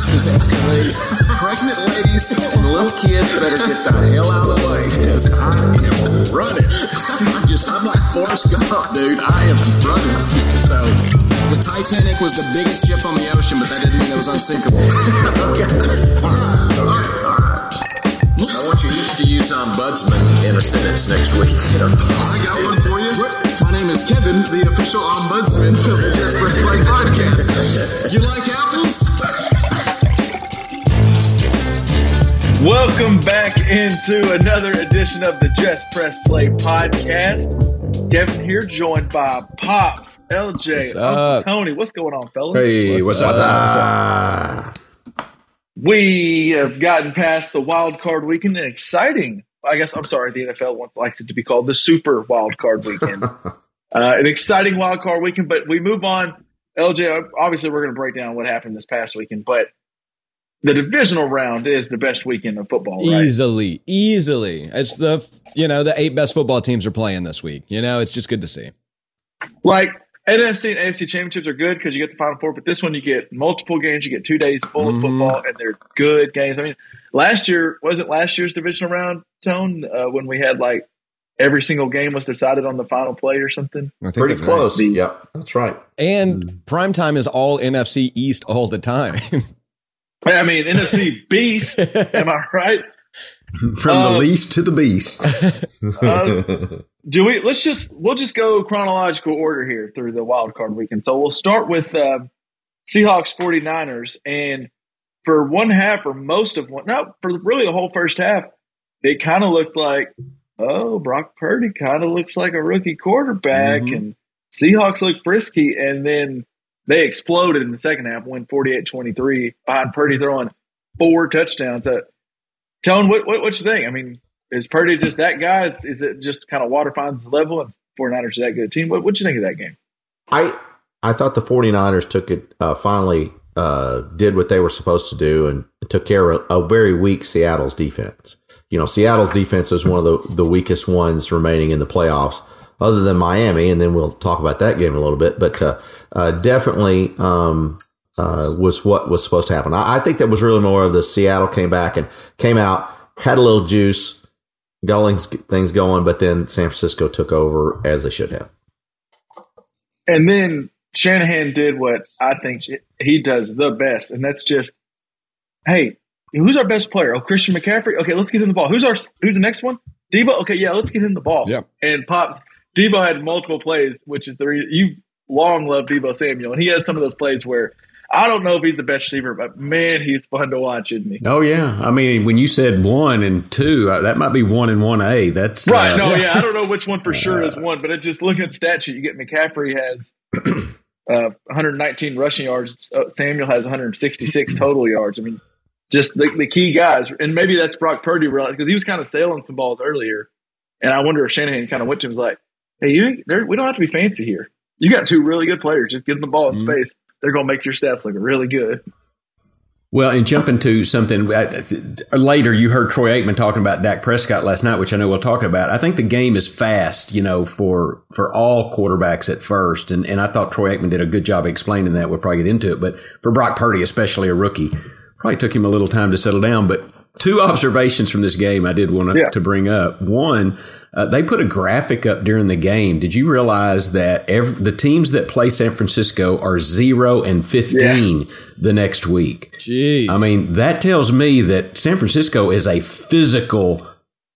Was escalating. Pregnant ladies and little kids better get the hell out of the way because I am running. I'm just, I'm like Forrest Gump, dude. I am running. So, the Titanic was the biggest ship on the ocean, but that didn't mean it was unsinkable. okay. All right, all right. I want you each to use um, ombudsman in a sentence next week. I got one for you. My name is Kevin, the official um, ombudsman of the Just Press Play podcast. You like apples? Welcome back into another edition of the Just Press Play podcast. Kevin here, joined by Pops, LJ, What's Uncle? Tony. What's going on, fellas? Hey, what's, up? Ah. We have gotten past the wild card weekend. An exciting, I guess, I'm sorry, the NFL wants likes it to be called the Super Wild Card Weekend. uh, an exciting wild card weekend, but we move on. LJ, obviously, we're going to break down what happened this past weekend, but the divisional round is the best weekend of football, right? Easily, easily. It's the you know the eight best football teams are playing this week. You know, it's just good to see. Like NFC and AFC championships are good because you get the final four, but this one you get multiple games, you get two days full of Mhm. football, and they're good games. I mean, last year wasn't last year's divisional round tone uh, when we had like every single game was decided on the final play or something. I think Pretty that's right. close. Yep, that's right. And prime time is all NFC East all the time. I mean, NFC beast, am I right? From Uh, the least to the beast. Uh, Do we? Let's just we'll just go chronological order here through the wild card weekend. So we'll start with uh, Seahawks 49ers, and for one half or most of one, no, for really the whole first half, it kind of looked like oh Brock Purdy kind of looks like a rookie quarterback, Mhm. and Seahawks look frisky, and then they exploded in the second half, win 48-23 behind Purdy throwing four touchdowns. Uh, Tone, what, what what you think? I mean, is Purdy just that guy? Is, is it just kind of water finds level and 49ers are that good team? What what you think of that game? I I thought the 49ers took it uh, finally uh, did what they were supposed to do and took care of a very weak Seattle's defense. You know, Seattle's defense is one of the, the weakest ones remaining in the playoffs, other than Miami, and then we'll talk about that game a little bit. But uh, uh, definitely um, uh, was what was supposed to happen. I, I think that was really more of the Seattle came back and came out, had a little juice, got all things, things going, but then San Francisco took over as they should have. And then Shanahan did what I think he does the best, and that's just, hey, who's our best player? Oh, Christian McCaffrey. Okay, let's get him the ball. Who's our who's the next one? Debo. Okay, yeah, let's get him the ball. Yep. And pops. Debo had multiple plays, which is the reason you long loved Debo Samuel, and he has some of those plays where I don't know if he's the best receiver, but man, he's fun to watch, isn't he? Oh yeah, I mean, when you said one and two, uh, that might be one and one A. That's Right. uh, No, yeah. I don't know which one for sure is one, but it just looking at the stat sheet, you get McCaffrey has uh, 119 rushing yards. Uh, Samuel has 166 total yards. I mean, just the, the key guys. And maybe that's Brock Purdy realized because he was kind of sailing some balls earlier. And I wonder if Shanahan kind of went to him and was like, hey, you, we don't have to be fancy here. You got two really good players. Just give them the ball in Mm-hmm. space. They're going to make your stats look really good. Well, and jumping to something uh, later, you heard Troy Aikman talking about Dak Prescott last night, which I know we'll talk about. I think the game is fast, you know, for for all quarterbacks at first, and and I thought Troy Aikman did a good job explaining that. We'll probably get into it, but for Brock Purdy, especially a rookie, probably took him a little time to settle down. But two observations from this game I did want to, Yeah. to bring up. One, uh, they put a graphic up during the game. Did you realize that every, the teams that play San Francisco are zero and fifteen the next week? Jeez. I mean, that tells me that San Francisco is a physical,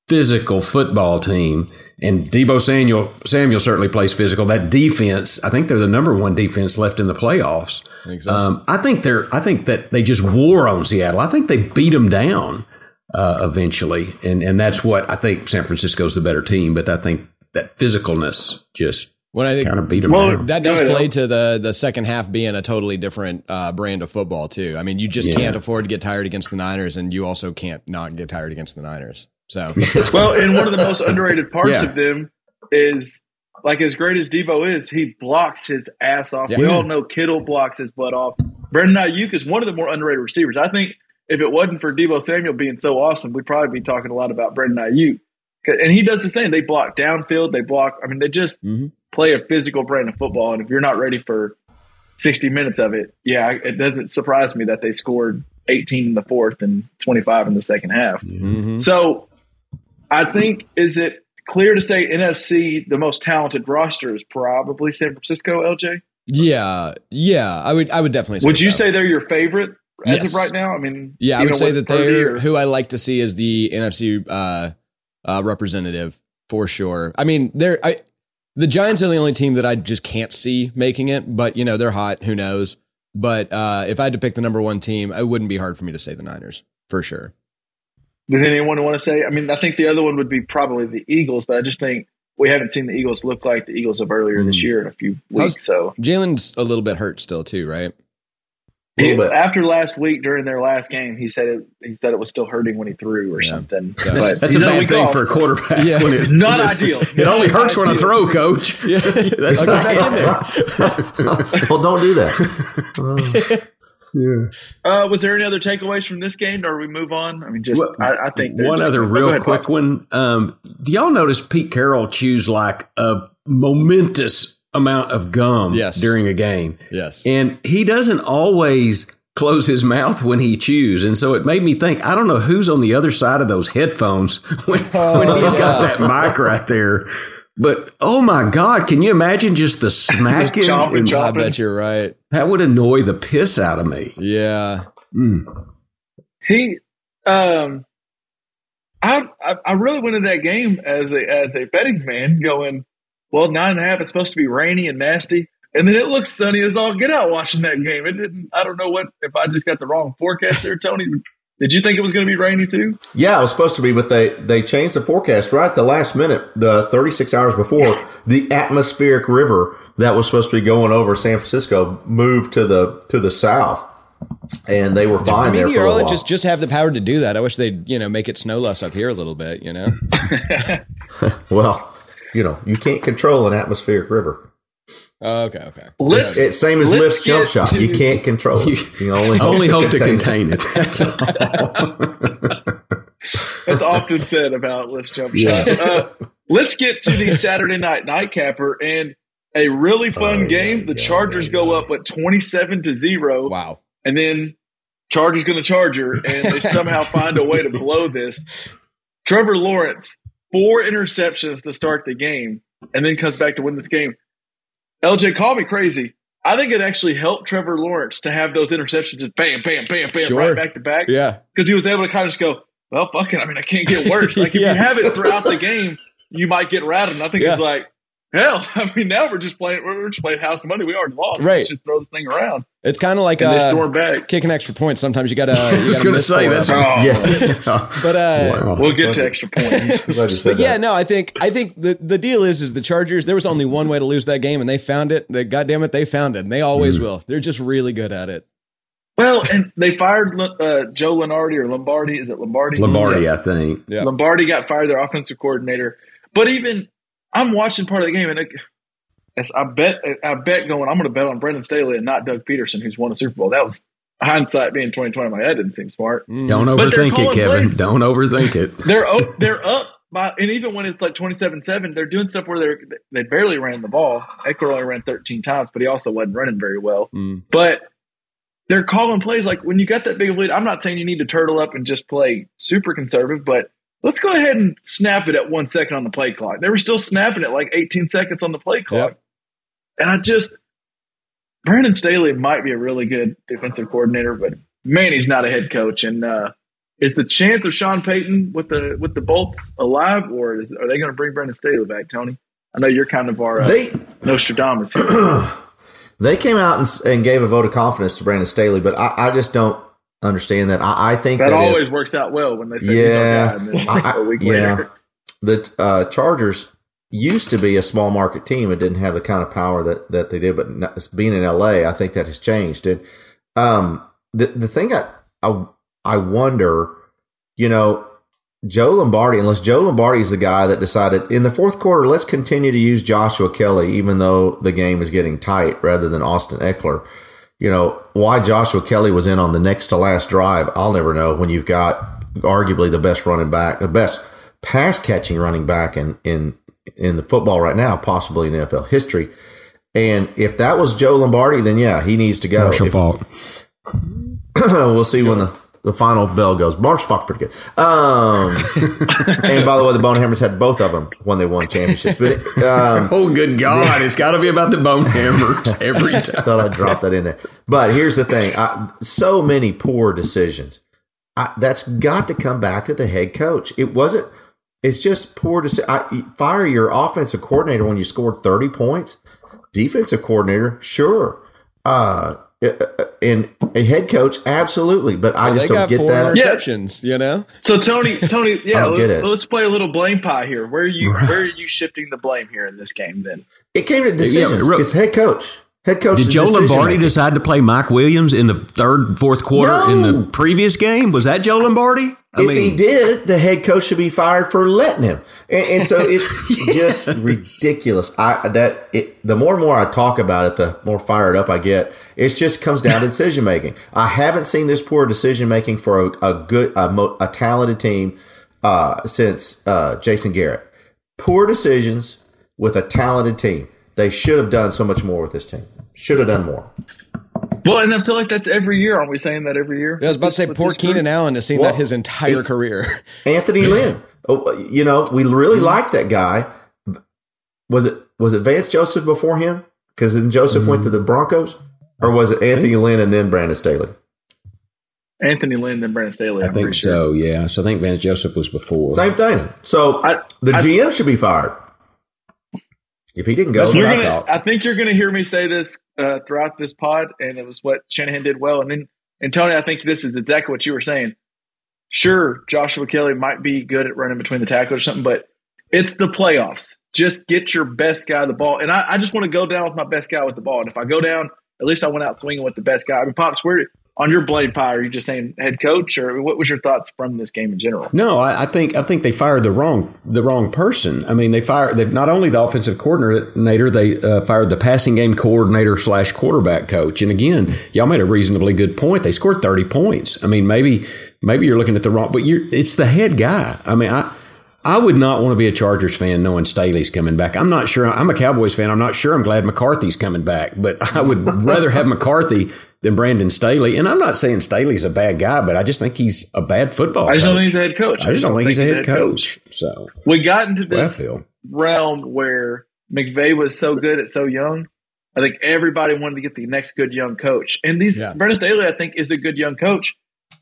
physical football team. And Debo Samuel, Samuel certainly plays physical. That defense, I think they're the number one defense left in the playoffs. I think so. Um, I think they're. I think that they just wore on Seattle. I think they beat them down uh, eventually, and and that's what I think. San Francisco's the better team, but I think that physicalness just When I think kind of beat them Well, down. that does play to the the second half being a totally different uh, brand of football too. I mean, you just Yeah. can't afford to get tired against the Niners, and you also can't not get tired against the Niners. So Well, and one of the most underrated parts Yeah. of them is like as great as Debo is, he blocks his ass off. Yeah. We all know Kittle blocks his butt off. Brandon Aiyuk is one of the more underrated receivers. I think if it wasn't for Debo Samuel being so awesome, we'd probably be talking a lot about Brandon Aiyuk. And he does the same. They block downfield. They block. I mean, they just Mhm. play a physical brand of football. And if you're not ready for 60 minutes of it, yeah, it doesn't surprise me that they scored 18 in the fourth and 25 in the second half. mhm. So I think is it clear to say NFC the most talented roster is probably San Francisco, LJ? yeah, yeah, I would I would definitely. say Would you so. say they're your favorite as Yes. of right now? I mean, Yeah, I would say that they're or- who I like to see as the NFC uh, uh, representative for sure. I mean, they're I, the Giants are the only team that I just can't see making it, but you know they're hot. Who knows? But uh, if I had to pick the number one team, it wouldn't be hard for me to say the Niners for sure. Does anyone want to say? I mean, I think the other one would be probably the Eagles, but I just think we haven't seen the Eagles look like the Eagles of earlier this Mhm. year in a few How's- weeks. So Jalen's a little bit hurt still too, right? A little bit. after last week during their last game, he said it. He said it was still hurting when he threw or Yeah. something. Yeah. That's, But that's a he's bad thing off, for a so- quarterback. Yeah. when it, Not ideal. it only hurts when I throw, coach. Yeah, That's I'll back in there. well, don't do that. Uh, was there any other takeaways from this game, or we move on? I mean, just Well, I, I think One just- other real ahead, quick Pops. one. Um, do y'all notice Pete Carroll chews like a momentous amount of gum Yes. during a game? Yes. And he doesn't always close his mouth when he chews. And so it made me think, I don't know who's on the other side of those headphones when, when he's got that mic right there. But oh my God, can you imagine just the smacking? chomping, And I bet you're right. that would annoy the piss out of me. Yeah. Mm. He, um, I, I I really went into that game as a as a betting man, going, well, nine and a half. It's supposed to be rainy and nasty, and then it looks sunny as all get out watching that game. It didn't. I don't know what if I just got the wrong forecast there, Tony. Did you think it was going to be rainy too? Yeah, it was supposed to be, but they they changed the forecast right at the last minute, the 36 hours before. The atmospheric river that was supposed to be going over San Francisco moved to the to the south, and they were fine there for a while. Meteorologists just have the power to do that. I wish they'd, you know, make it snow less up here a little bit, you know? well, you know, you can't control an atmospheric river. Oh, okay, okay. Let's It's same as let's jump shot. to- You can't control it. You only hope, Only hope to contain it. it. That's all. That's often said about let's jump Yeah. shot. Uh, let's get to the Saturday night nightcapper and a really fun Oh, game. yeah, the yeah, Chargers yeah, go yeah. up at twenty-seven to zero, Wow. and then Chargers going to Charger, and they somehow find a way to blow this. Trevor Lawrence four interceptions to start the game, and then comes back to win this game. LJ, call me crazy. I think it actually helped Trevor Lawrence to have those interceptions just bam, bam, bam, bam, Sure. right back to back Yeah. because he was able to kind of just go, well, fuck it. I mean, I can't get worse. Like if Yeah. you have it throughout the game, you might get rattled. And I think Yeah. it's like, hell. I mean, now we're just playing. We're just playing house money. We already lost. Right. Let's just throw this thing around It's kind of like and they uh, storm back. kicking extra points. Sometimes you got to. I was going to say that's Oh, Yeah, But uh, Wow. We'll get to extra points. Glad you said But yeah, no, I think I think the the deal is is the Chargers. There was only one way to lose that game, and they found it. They goddamn it, they found it. And they always will. They're just really good at it. well, and they fired uh, Joe Lenardi or Lombardi. Is it Lombardi? Lombardi, I think. Yeah. Lombardi got fired, their offensive coordinator. But even I'm watching part of the game, and it, as I bet, I bet going, I'm going to bet on Brandon Staley and not Doug Pederson, who's won a Super Bowl. That was hindsight being 2020. I'm like, that didn't seem smart. Mm. Don't overthink it, calling Kevin. plays. Don't overthink it. They're up, they're up by, and even when it's like 27-7, they're doing stuff where they're they barely ran the ball. Ekeler only ran 13 times, but he also wasn't running very well. Mm. But they're calling plays like when you got that big of lead. I'm not saying you need to turtle up and just play super conservative, but let's go ahead and snap it at one second on the play clock. They were still snapping it like 18 seconds on the play clock. Yep. And I just, Brandon Staley might be a really good defensive coordinator, but man, he's not a head coach. And uh, is the chance of Sean Payton with the with the Bolts alive, or is, are they going to bring Brandon Staley back, Tony? I know you're kind of our uh, They Nostradamus here. they came out and, and gave a vote of confidence to Brandon Staley, but I, I just don't understand that. I, I think That that, if- always works out well when they say Yeah. he's our guy, and then I- a week yeah. later. the uh, Chargers, used to be a small market team. It didn't have the kind of power that, that they did, but not, being in LA, I think that has changed. And um, the the thing I, I I wonder, you know, Joe Lombardi, unless Joe Lombardi is the guy that decided in the fourth quarter, let's continue to use Joshua Kelly, even though the game is getting tight, rather than Austin Ekeler. You know, why Joshua Kelly was in on the next to last drive, I'll never know when you've got arguably the best running back, the best pass catching running back in, in, in the football right now, possibly in NFL history. And if that was Joe Lombardi, then yeah, he needs to go. Marshall If- Faulk. we'll see when the, the final bell goes. Marsh Faulk's pretty good. Um, and by the way, the Bonehammers had both of them when they won championships. But um, Oh, good God! It's got to be about the bone hammers every time. I thought I'd drop that in there. But here's the thing: I, so many poor decisions. I, that's got to come back to the head coach. It wasn't. It's just poor decision. Fire your offensive coordinator when you scored thirty points. Defensive coordinator, sure. Uh, Uh, and a head coach, absolutely. But I Well, just they don't got get four that. interceptions. You know, So Tony, Tony, yeah, don't get let, us play a little blame pie here. Where are you? Where are you shifting the blame here in this game? Then It came to decisions. real- it's head coach. Head coach. Did Joe decision Lombardi maker. decide to play Mike Williams in the third, fourth quarter in the previous game? Was that Joe Lombardi? I if he did, the head coach should be fired for letting him. And, and so it's just ridiculous. I that it, the more and more I talk about it, the more fired up I get. It just comes down to decision making. I haven't seen this poor decision making for a, a good, a, a talented team uh, since uh, Jason Garrett. Poor decisions with a talented team. They should have done so much more with this team. Should have done more. Well, and I feel like that's every year. Aren't we saying that every year? Yeah, I was about to say poor this group? Keenan Allen has seen Well, that his entire career. Anthony Lynn. Oh, you know, we really mm-hmm. like that guy. Was it was it Vance Joseph before him? Because then Joseph went to the Broncos, or was it Anthony Lynn and then Brandon Staley? Anthony Lynn and Brandon Staley. I I'm think pretty sure. so. Yeah. So I think Vance Joseph was before. Same thing. So I- the I- GM should be fired if he didn't go. You're I gonna, thought. I think you're going to hear me say this uh, throughout this pod, and it was what Shanahan did well. And then, and Tony, I think this is exactly what you were saying. Sure, Joshua Kelly might be good at running between the tackles or something, but it's the playoffs. Just get your best guy the ball, and I, I just want to go down with my best guy with the ball. And if I go down, at least I went out swinging with the best guy. I mean, pops, where on your blade pie? Are you just saying head coach, or what was your thoughts from this game in general? No, I, I think I think they fired the wrong the wrong person. I mean, they fired they not only the offensive coordinator, they uh, fired the passing game coordinator slash quarterback coach. And again, y'all made a reasonably good point. They scored thirty points. I mean, maybe maybe you're looking at the wrong, but you're it's the head guy. I mean, I. I would not want to be a Chargers fan knowing Staley's coming back. I'm not sure. I'm a Cowboys fan. I'm not sure I'm glad McCarthy's coming back, but I would rather have McCarthy than Brandon Staley. And I'm not saying Staley's a bad guy, but I just think he's a bad football I just don't think he's a head coach. I just don't think he's a head coach. So We got into this realm where McVay was so good at so young. I think everybody wanted to get the next good young coach. And these Yeah. Brandon Staley, I think, is a good young coach.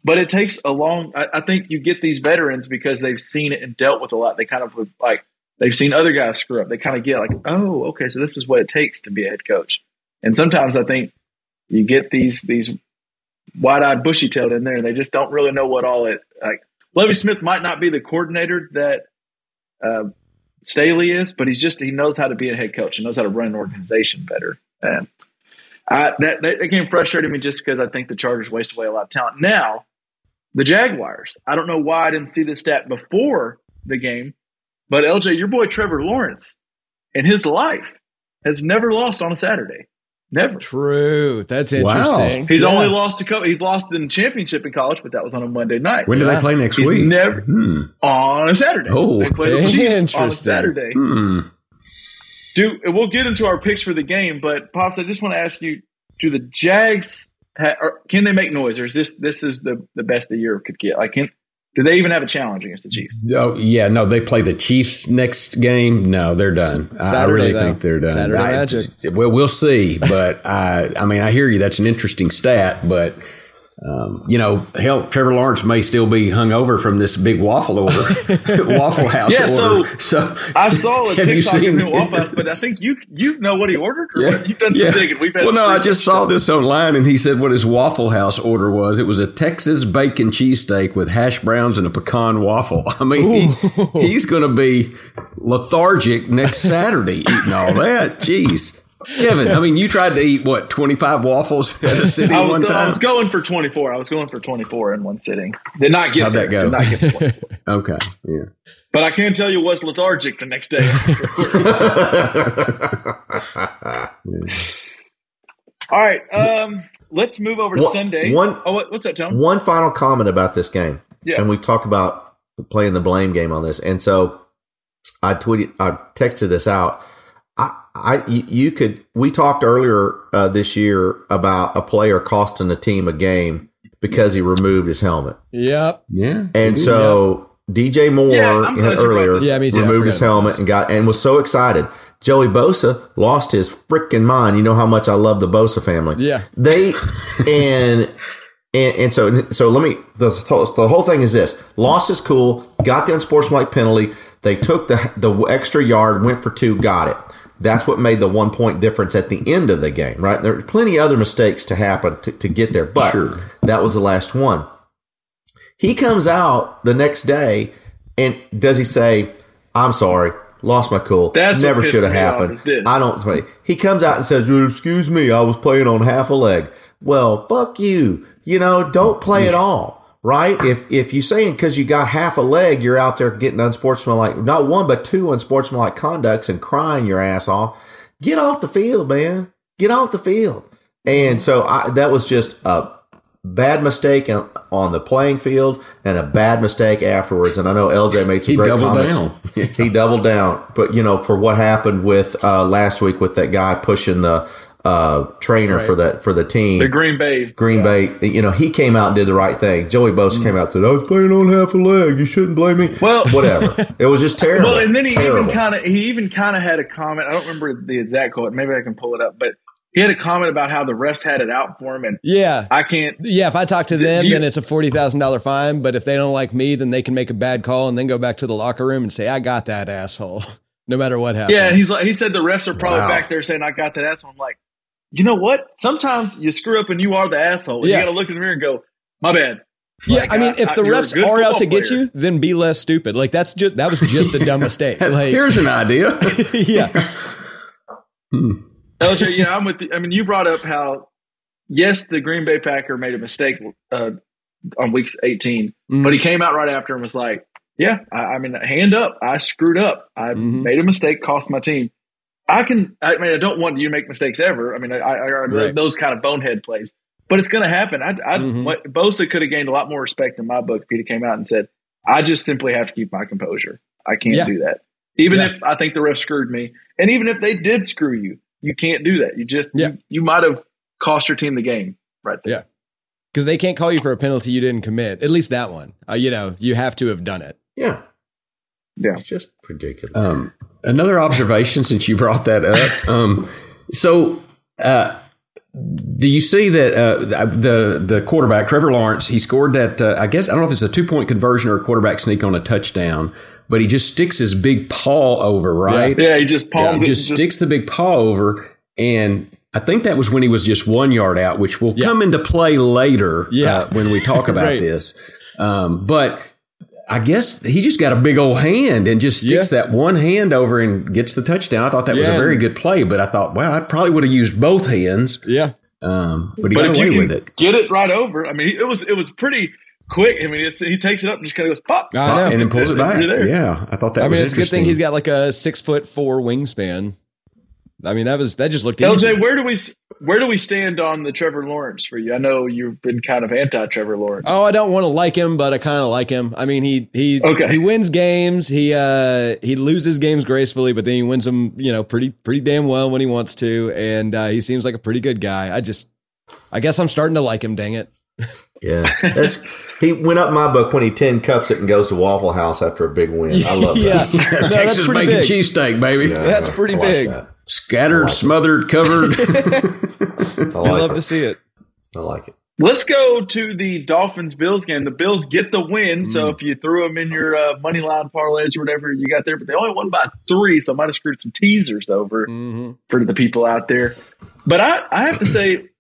But it takes a long I, I think you get these veterans because they've seen it and dealt with a lot. They kind of like they've seen other guys screw up. They kind of get like, oh, okay, so this is what it takes to be a head coach. And sometimes I think you get these these wide eyed bushy tailed in there and they just don't really know what all it like Lovie Smith might not be the coordinator that uh, Staley is, but he's just he knows how to be a head coach and knows how to run an organization better. And I, that that game frustrated me just because I think the Chargers waste away a lot of talent. Now, the Jaguars. I don't know why I didn't see this stat before the game, but LJ, your boy Trevor Lawrence, in his life, has never lost on a Saturday. Never. True. That's interesting. Wow. interesting. He's Yeah. only lost a couple. he's lost in the championship in college, but that was on a Monday night. When do Yeah. they play next He's week? never Hmm. on a Saturday. Oh, they play the Chiefs on a. Saturday. Hmm. Do we'll get into our picks for the game, but pops, I just want to ask you: Do the Jags ha, or can they make noise, or is this this is the the best the year could get? Like, can do they even have a challenge against the Chiefs? Oh yeah, no, they play the Chiefs next game. No, they're done. I- I really though. think they're done. Saturday I- Magic. Well, we'll see, but I, I mean, I hear you. That's an interesting stat, but Um, you know, hell, Trevor Lawrence may still be hungover from this big waffle order, Waffle House Yeah, so- order. So, I saw a Have you TikTok of seen- Waffle House, but I think you you know what he ordered. Or what? You've done some Yeah. digging. We've had well, no, I just saw this online, and he said what his Waffle House order was. It was a Texas bacon cheesesteak with hash browns and a pecan waffle. I mean, he, he's going to be lethargic next Saturday eating all that. Jeez. Kevin, I mean, you tried to eat what twenty five waffles at a city I was, one time. I was going for 24. I was going for 24 in one sitting. Did not get How'd there. that go? Did not get Okay, yeah. But I can't tell you was lethargic the next day. All right. Um, let's move over to One- Sunday. one- oh, what, what's that, Tom? One final comment about this game. Yeah. And we talked about playing the blame game on this. And so I tweeted, I texted this out. I, I, you you could, we talked earlier uh, this year about a player costing a team a game because he removed his helmet. Yep. Yeah. And so DJ Moore Yeah, I'm glad had you brought earlier Yeah, me too. Removed his helmet this. and got and was so excited. Joey Bosa lost his freaking mind. You know how much I love the Bosa family. Yeah. They and and, and so so let me the, the whole thing is this: loss is cool. Got the unsportsmanlike penalty. They took the the extra yard, went for two, got it. That's what made the one point difference at the end of the game, right? There were plenty of other mistakes to happen to, to get there, but Sure. that was the last one. He comes out the next day and does he say, I'm sorry, lost my cool. That's what Never should have me off happened. I don't he comes out and says, well, excuse me, I was playing on half a leg. Well, fuck you. You know, don't play at all. Right? If if you saying because you got half a leg, you're out there getting unsportsmanlike, not one but two unsportsmanlike conducts and crying your ass off. Get off the field, man. Get off the field. And so I, that was just a bad mistake on- the playing field and a bad mistake afterwards. And I know LJ made some He great doubled comments. down. he doubled down. But you know, for what happened with uh, last week with that guy pushing the uh, trainer for that for the team, The Green Bay. Green Bay, you know, he came out and did the right thing. Joey Bosa came out and said, "I was playing on half a leg. You shouldn't blame me." Well- whatever. It was just terrible. Well, and then he terrible. even kind of he even kind of had a comment. I don't remember the exact quote. Maybe I can pull it up, but he had a comment about how the refs had it out for him, and Yeah. I can't. Yeah, if I talk to them, you- then it's a forty thousand dollar fine. But if they don't like me, then they can make a bad call and then go back to the locker room and say, "I got that asshole," no matter what happens. Yeah, and he's like he said the refs are probably Wow. back there saying I got that asshole. I'm like, you know what? Sometimes you screw up and you are the asshole. Yeah. You got to look in the mirror and go, my bad. yeah. I mean, if the you're refs are out to football get you, then be less stupid. Like that's just that was just a dumb mistake. Like, Here's an idea. yeah, LJ, yeah, I'm with. You. I mean, you brought up how yes, the Green Bay Packer made a mistake uh, on weeks 18, Mhm. but he came out right after and was like, "Yeah, I, I mean, hand up, I screwed up, I Mhm. made a mistake, cost my team." I can. I mean, I don't want you to make mistakes ever. I mean, I, I, I Right. those kind of bonehead plays, but it's going to happen. I, I Mhm. what, Bosa could have gained a lot more respect in my book if he came out and said, "I just simply have to keep my composure. I can't Yeah. do that." Even Yeah. if I think the ref screwed me, and even if they did screw you, you can't do that. You just Yeah. you, you might have cost your team the game right there. Yeah. because they can't call you for a penalty you didn't commit. At least that one. Uh, you know, you have to have done it. yeah, Yeah. it's just ridiculous. Um, another observation since you brought that up. Um, so, uh, do you see that uh, the the quarterback Trevor Lawrence he scored that uh, I guess I don't know if it's a two point conversion or a quarterback sneak on a touchdown, but he just sticks his big paw over right. Yeah, he just palms He it. just sticks the big paw over, and I think that was when he was just one yard out, which will Yeah. come into play later Yeah. uh, when we talk about Right. this. Um, but I guess he just got a big old hand and just sticks Yeah. that one hand over and gets the touchdown. I thought that was a very good play, but I thought, wow, I probably would have used both hands, Yeah, um, but he but got if away can with it. get it right over, I mean, it was it was pretty quick. I mean, it's, he takes it up and just kind of goes pop, I know. And then pulls it back. Yeah, I thought that I was mean, it's a good thing he's got like a six foot four wingspan. I mean, that was that just looked easy. LJ, where do we where do we stand on the Trevor Lawrence for you? I know you've been kind of anti Trevor Lawrence. Oh, I don't want to like him, but I kind of like him. I mean, he he Okay. he wins games. He uh he loses games gracefully, but then he wins them, you know, pretty pretty damn well when he wants to. And uh, he seems like a pretty good guy. I just, I guess I'm starting to like him. Dang it. Yeah, that's he went up my book when he ten cups it and goes to Waffle House after a big win. I love yeah, that. No, Texas pretty bacon big. cheesesteak, baby. Yeah, That's pretty like big. that. Scattered, I like it. smothered, covered. I I like love it. to see it. I like it. Let's go to the Dolphins Bills game. The Bills get the win. So Mm. if you threw them in your uh, money line parlays or whatever you got there, but they only won by three. So I might have screwed some teasers over Mhm. for the people out there. But I, I have to say,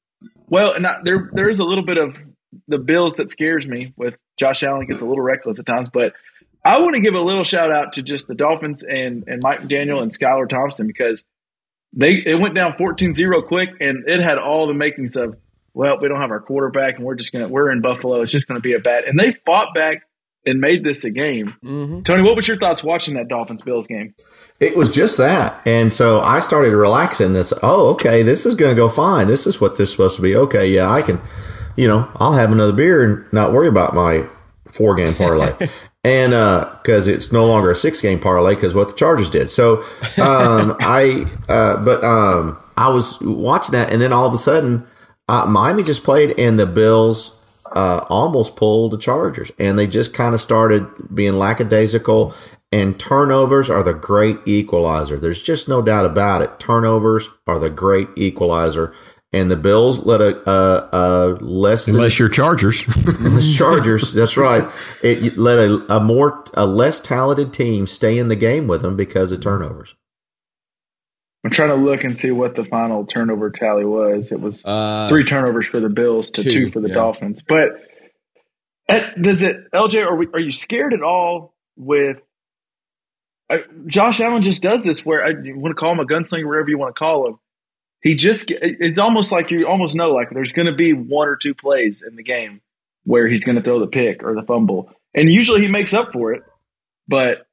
well, and I, there there is a little bit of the Bills that scares me with Josh Allen gets a little reckless at times, but I want to give a little shout out to just the Dolphins and, and Mike McDaniel and Skylar Thompson because they it went down 14-0 quick and it had all the makings of well, we don't have our quarterback and we're just gonna we're in Buffalo. It's just gonna be a bad and they fought back and made this a game. Mhm. Tony, what was your thoughts watching that Dolphins Bills game? It was just that. And so I started relaxing this. Oh, okay, this is going to go fine. This is what this is supposed to be. Okay, yeah, I can, you know, I'll have another beer and not worry about my four game parlay. and because it's no longer a six game parlay because what the Chargers did. So um, I, uh, but um, I was watching that and then all of a sudden uh, Miami just played and the Bills uh, almost pulled the Chargers, and they just kind of started being lackadaisical. And turnovers are the great equalizer. There's just no doubt about it. Turnovers are the great equalizer. And the Bills let a, a, a less than Unless you're Chargers. the Chargers. That's right. It let a, a more a less talented team stay in the game with them because of turnovers. I'm trying to look and see what the final turnover tally was. It was Uh, three turnovers for the Bills to two, two, for the yeah. Dolphins. But uh, does it, LJ? Are we, are you scared at all with uh, Josh Allen? Just does this where I, you want to call him a gunslinger, whatever you want to call him. He just it's almost like you almost know like there's going to be one or two plays in the game where he's going to throw the pick or the fumble, and usually he makes up for it. But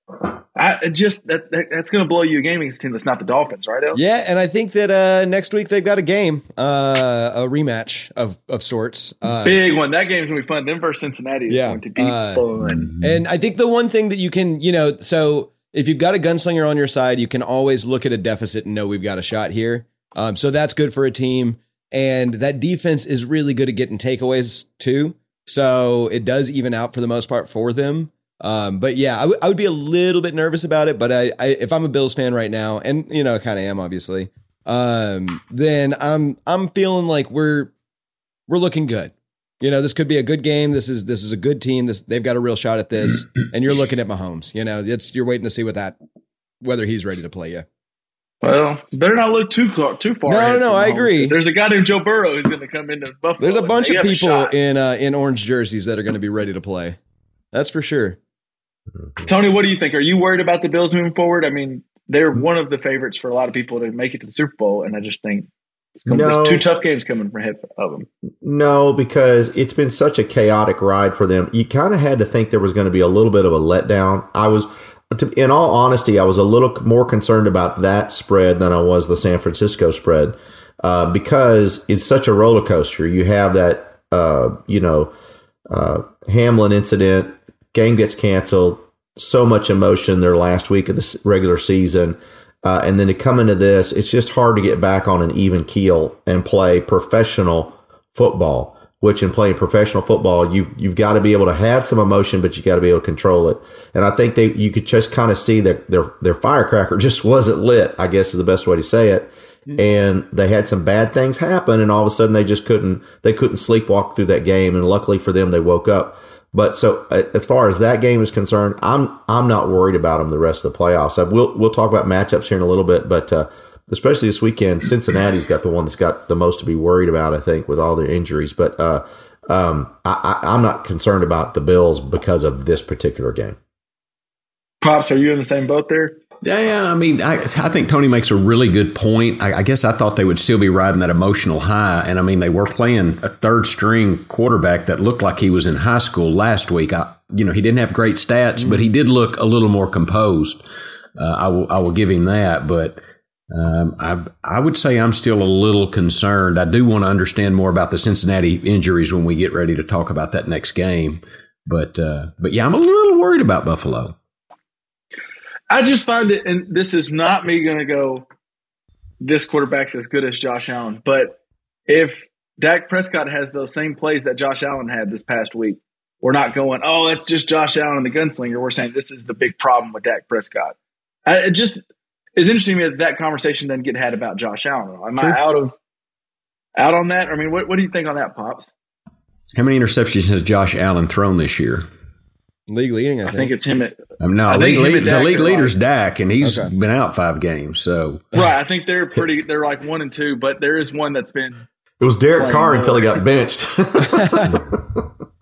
I just that, that that's going to blow you a game against a team that's not the Dolphins, right? El? Yeah, and I think that uh, next week they've got a game, uh, a rematch of of sorts. Uh, Big one. That game's gonna be fun. Them versus Cincinnati is Yeah. going to be Uh, fun. And I think the one thing that you can, you know, so if you've got a gunslinger on your side, you can always look at a deficit and know we've got a shot here. Um, so that's good for a team. And that defense is really good at getting takeaways too. So it does even out for the most part for them. Um, but yeah, I would- be a little bit nervous about it. But I, I if I'm a Bills fan right now, and you know, kind of am obviously, um, then I'm I'm feeling like we're we're looking good. You know, this could be a good game. This is this is a good team. This they've got a real shot at this. and you're looking at Mahomes. You know, it's you're waiting to see what that whether he's ready to play you. Well, better not look too far, too far. No, ahead no, no, I Mahomes. agree. There's a guy named Joe Burrow who's going to come into Buffalo. There's a bunch of people in uh, in orange jerseys that are going to be ready to play. That's for sure. Tony, what do you think? Are you worried about the Bills moving forward? I mean, they're one of the favorites for a lot of people to make it to the Super Bowl, and I just think it's gonna, No. there's two tough games coming from ahead of them. No, because it's been such a chaotic ride for them. You kind of had to think there was going to be a little bit of a letdown. I was, to, in all honesty, I was a little more concerned about that spread than I was the San Francisco spread uh, because it's such a roller coaster. You have that, uh, you know, uh, Hamlin incident, game gets canceled, so much emotion their last week of the regular season. Uh, and then to come into this, it's just hard to get back on an even keel and play professional football. Which in playing professional football, you've you've got to be able to have some emotion, but you got to be able to control it. And I think they you could just kind of see that their their firecracker just wasn't lit. I guess is the best way to say it. And they had some bad things happen, and all of a sudden they just couldn't they couldn't sleepwalk through that game. And luckily for them, they woke up. But so as far as that game is concerned, I'm I'm not worried about them the rest of the playoffs. I, we'll we'll talk about matchups here in a little bit, but uh, especially this weekend, Cincinnati's got the one that's got the most to be worried about. I think with all their injuries, but uh, um, I, I, I'm not concerned about the Bills because of this particular game. Props, are you in the same boat there? Yeah, yeah. I mean, I, I think Tony makes a really good point. I, I guess I thought they would still be riding that emotional high, and I mean, they were playing a third string quarterback that looked like he was in high school last week. I, you know, he didn't have great stats, but he did look a little more composed. Uh, I will, I will give him that, but. Um, I I would say I'm still a little concerned. I do want to understand more about the Cincinnati injuries when we get ready to talk about that next game. But uh, but yeah, I'm a little worried about Buffalo. I just find that, and this is not me going to go. This quarterback's as good as Josh Allen, but if Dak Prescott has those same plays that Josh Allen had this past week, we're not going, oh, that's just Josh Allen and the gunslinger. We're saying this is the big problem with Dak Prescott. I, just is interesting to me that that conversation doesn't get had about Josh Allen. Am Sure. I out of out on that? I mean, what, what do you think on that, pops? How many interceptions has Josh Allen thrown this year? League leading, I I think. think it's him. At, Um, no, I league, him lead, the league leader's like- Dak, and he's Okay. been out five games. So right. I think they're pretty. They're like one and two, but there is one that's been. It was Derek Carr until he got benched.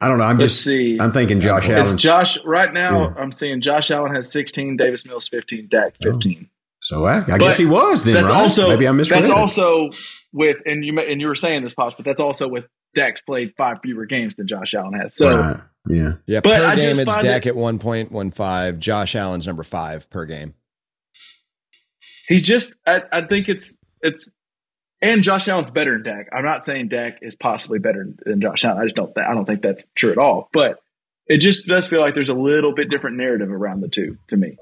I don't know. I'm Let's just see. I'm thinking Josh It's Allen. Josh right now. Yeah. I'm seeing Josh Allen has 16, Davis Mills 15, Dak 15. So I, I But guess he was then, that's right? also Maybe I misread That's also with and you and you were saying this, pops, but that's also with Dak's played five fewer games than Josh Allen has. So right. Yeah. yeah, But per I game it's find Dak at 1.15. Josh Allen's number five per game. he just I, I think it's it's and Josh Allen's better than Dak. I'm not saying Dak is possibly better than Josh Allen. I just don't I don't think that's true at all. But it just does feel like there's a little bit different narrative around the two to me.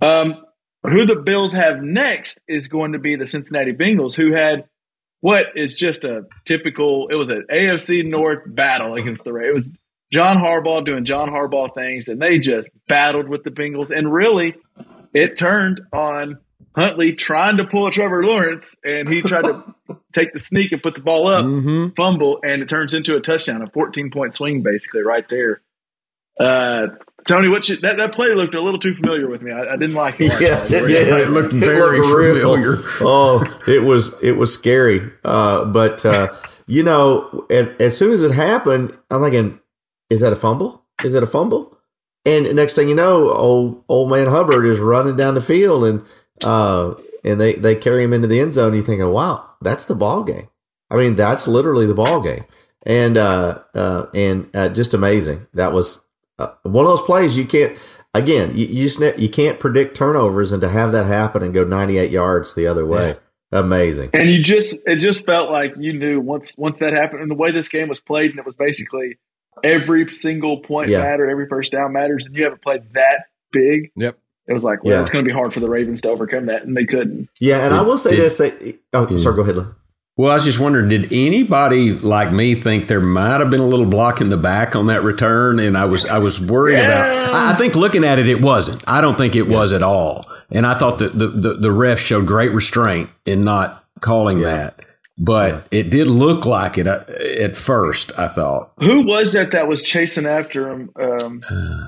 Um, who the Bills have next is going to be the Cincinnati Bengals, who had what is just a typical. It was an AFC North battle against the Ravens. It was John Harbaugh doing John Harbaugh things, and they just battled with the Bengals. And really, it turned on Huntley trying to pull a Trevor Lawrence, and he tried to take the sneak and put the ball up, Mm-hmm. fumble, and it turns into a touchdown, a 14 point swing, basically, right there. Uh, Tony, what you, that, that play looked a little too familiar with me. I, I didn't like it. yes, it Really. did. It looked very real. familiar. oh, it was it was scary. Uh, but uh, you know, as, as soon as it happened, I'm thinking, is that a fumble? Is it a fumble? And next thing you know, old old man Hubbard is running down the field, and uh, and they they carry him into the end zone. You're thinking, wow, that's the ball game. I mean, that's literally the ball game, and uh, uh, and uh, just amazing. That was uh, one of those plays you can't. Again, you, you just you can't predict turnovers, and to have that happen and go 98 yards the other way, amazing. And you just it just felt like you knew once once that happened and the way this game was played and it was basically every single point Yeah. mattered, every first down matters, and you haven't played that big. Yep. It was like, well, Yeah. it's going to be hard for the Ravens to overcome that, and they couldn't. Yeah, and I will say Did- this. They, oh, sorry. Go ahead. Lou. Well, I was just wondering, did anybody like me think there might have been a little block in the back on that return? And I was I was worried about. I, I think looking at it, it wasn't. I don't think it was at all. And I thought that the the, the ref showed great restraint in not calling that. But it did look like it uh, at first. I thought. Who was that that was chasing after him? Um,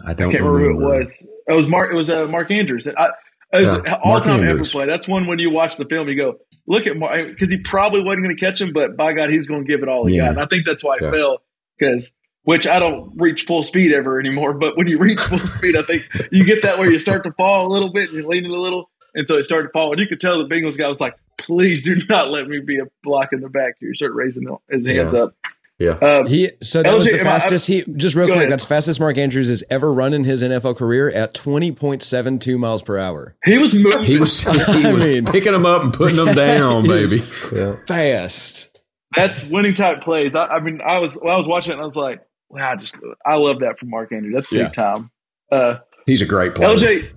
I I don't can't remember who it was. It was Mark. It was uh, Mark Andrews. I, it was Yeah, all time ever play. That's one when you watch the film, you go look at Mark because he probably wasn't going to catch him, but by God, he's going to give it all he Yeah. got. And I think that's why Yeah. fell because. Which I don't reach full speed ever anymore, but when you reach full speed, I think you get that where you start to fall a little bit and you're leaning a little, and so it started to fall. And you could tell the Bengals guy was like, "Please do not let me be a block in the back." here." He started raising his hands Yeah. up. Yeah. Um, He so that was the am I- fastest he just real quick. ahead. That's fastest Mark Andrews has ever run in his NFL career at twenty point seven two miles per hour. he was moving. He was he I was mean- picking them up and putting them down, baby. Yeah. Fast. that's winning type plays. I, I mean, I was when I was watching it, and I was like, wow, just I love that from Mark Andrews. That's big Yeah. time. Uh, He's a great player. LJ,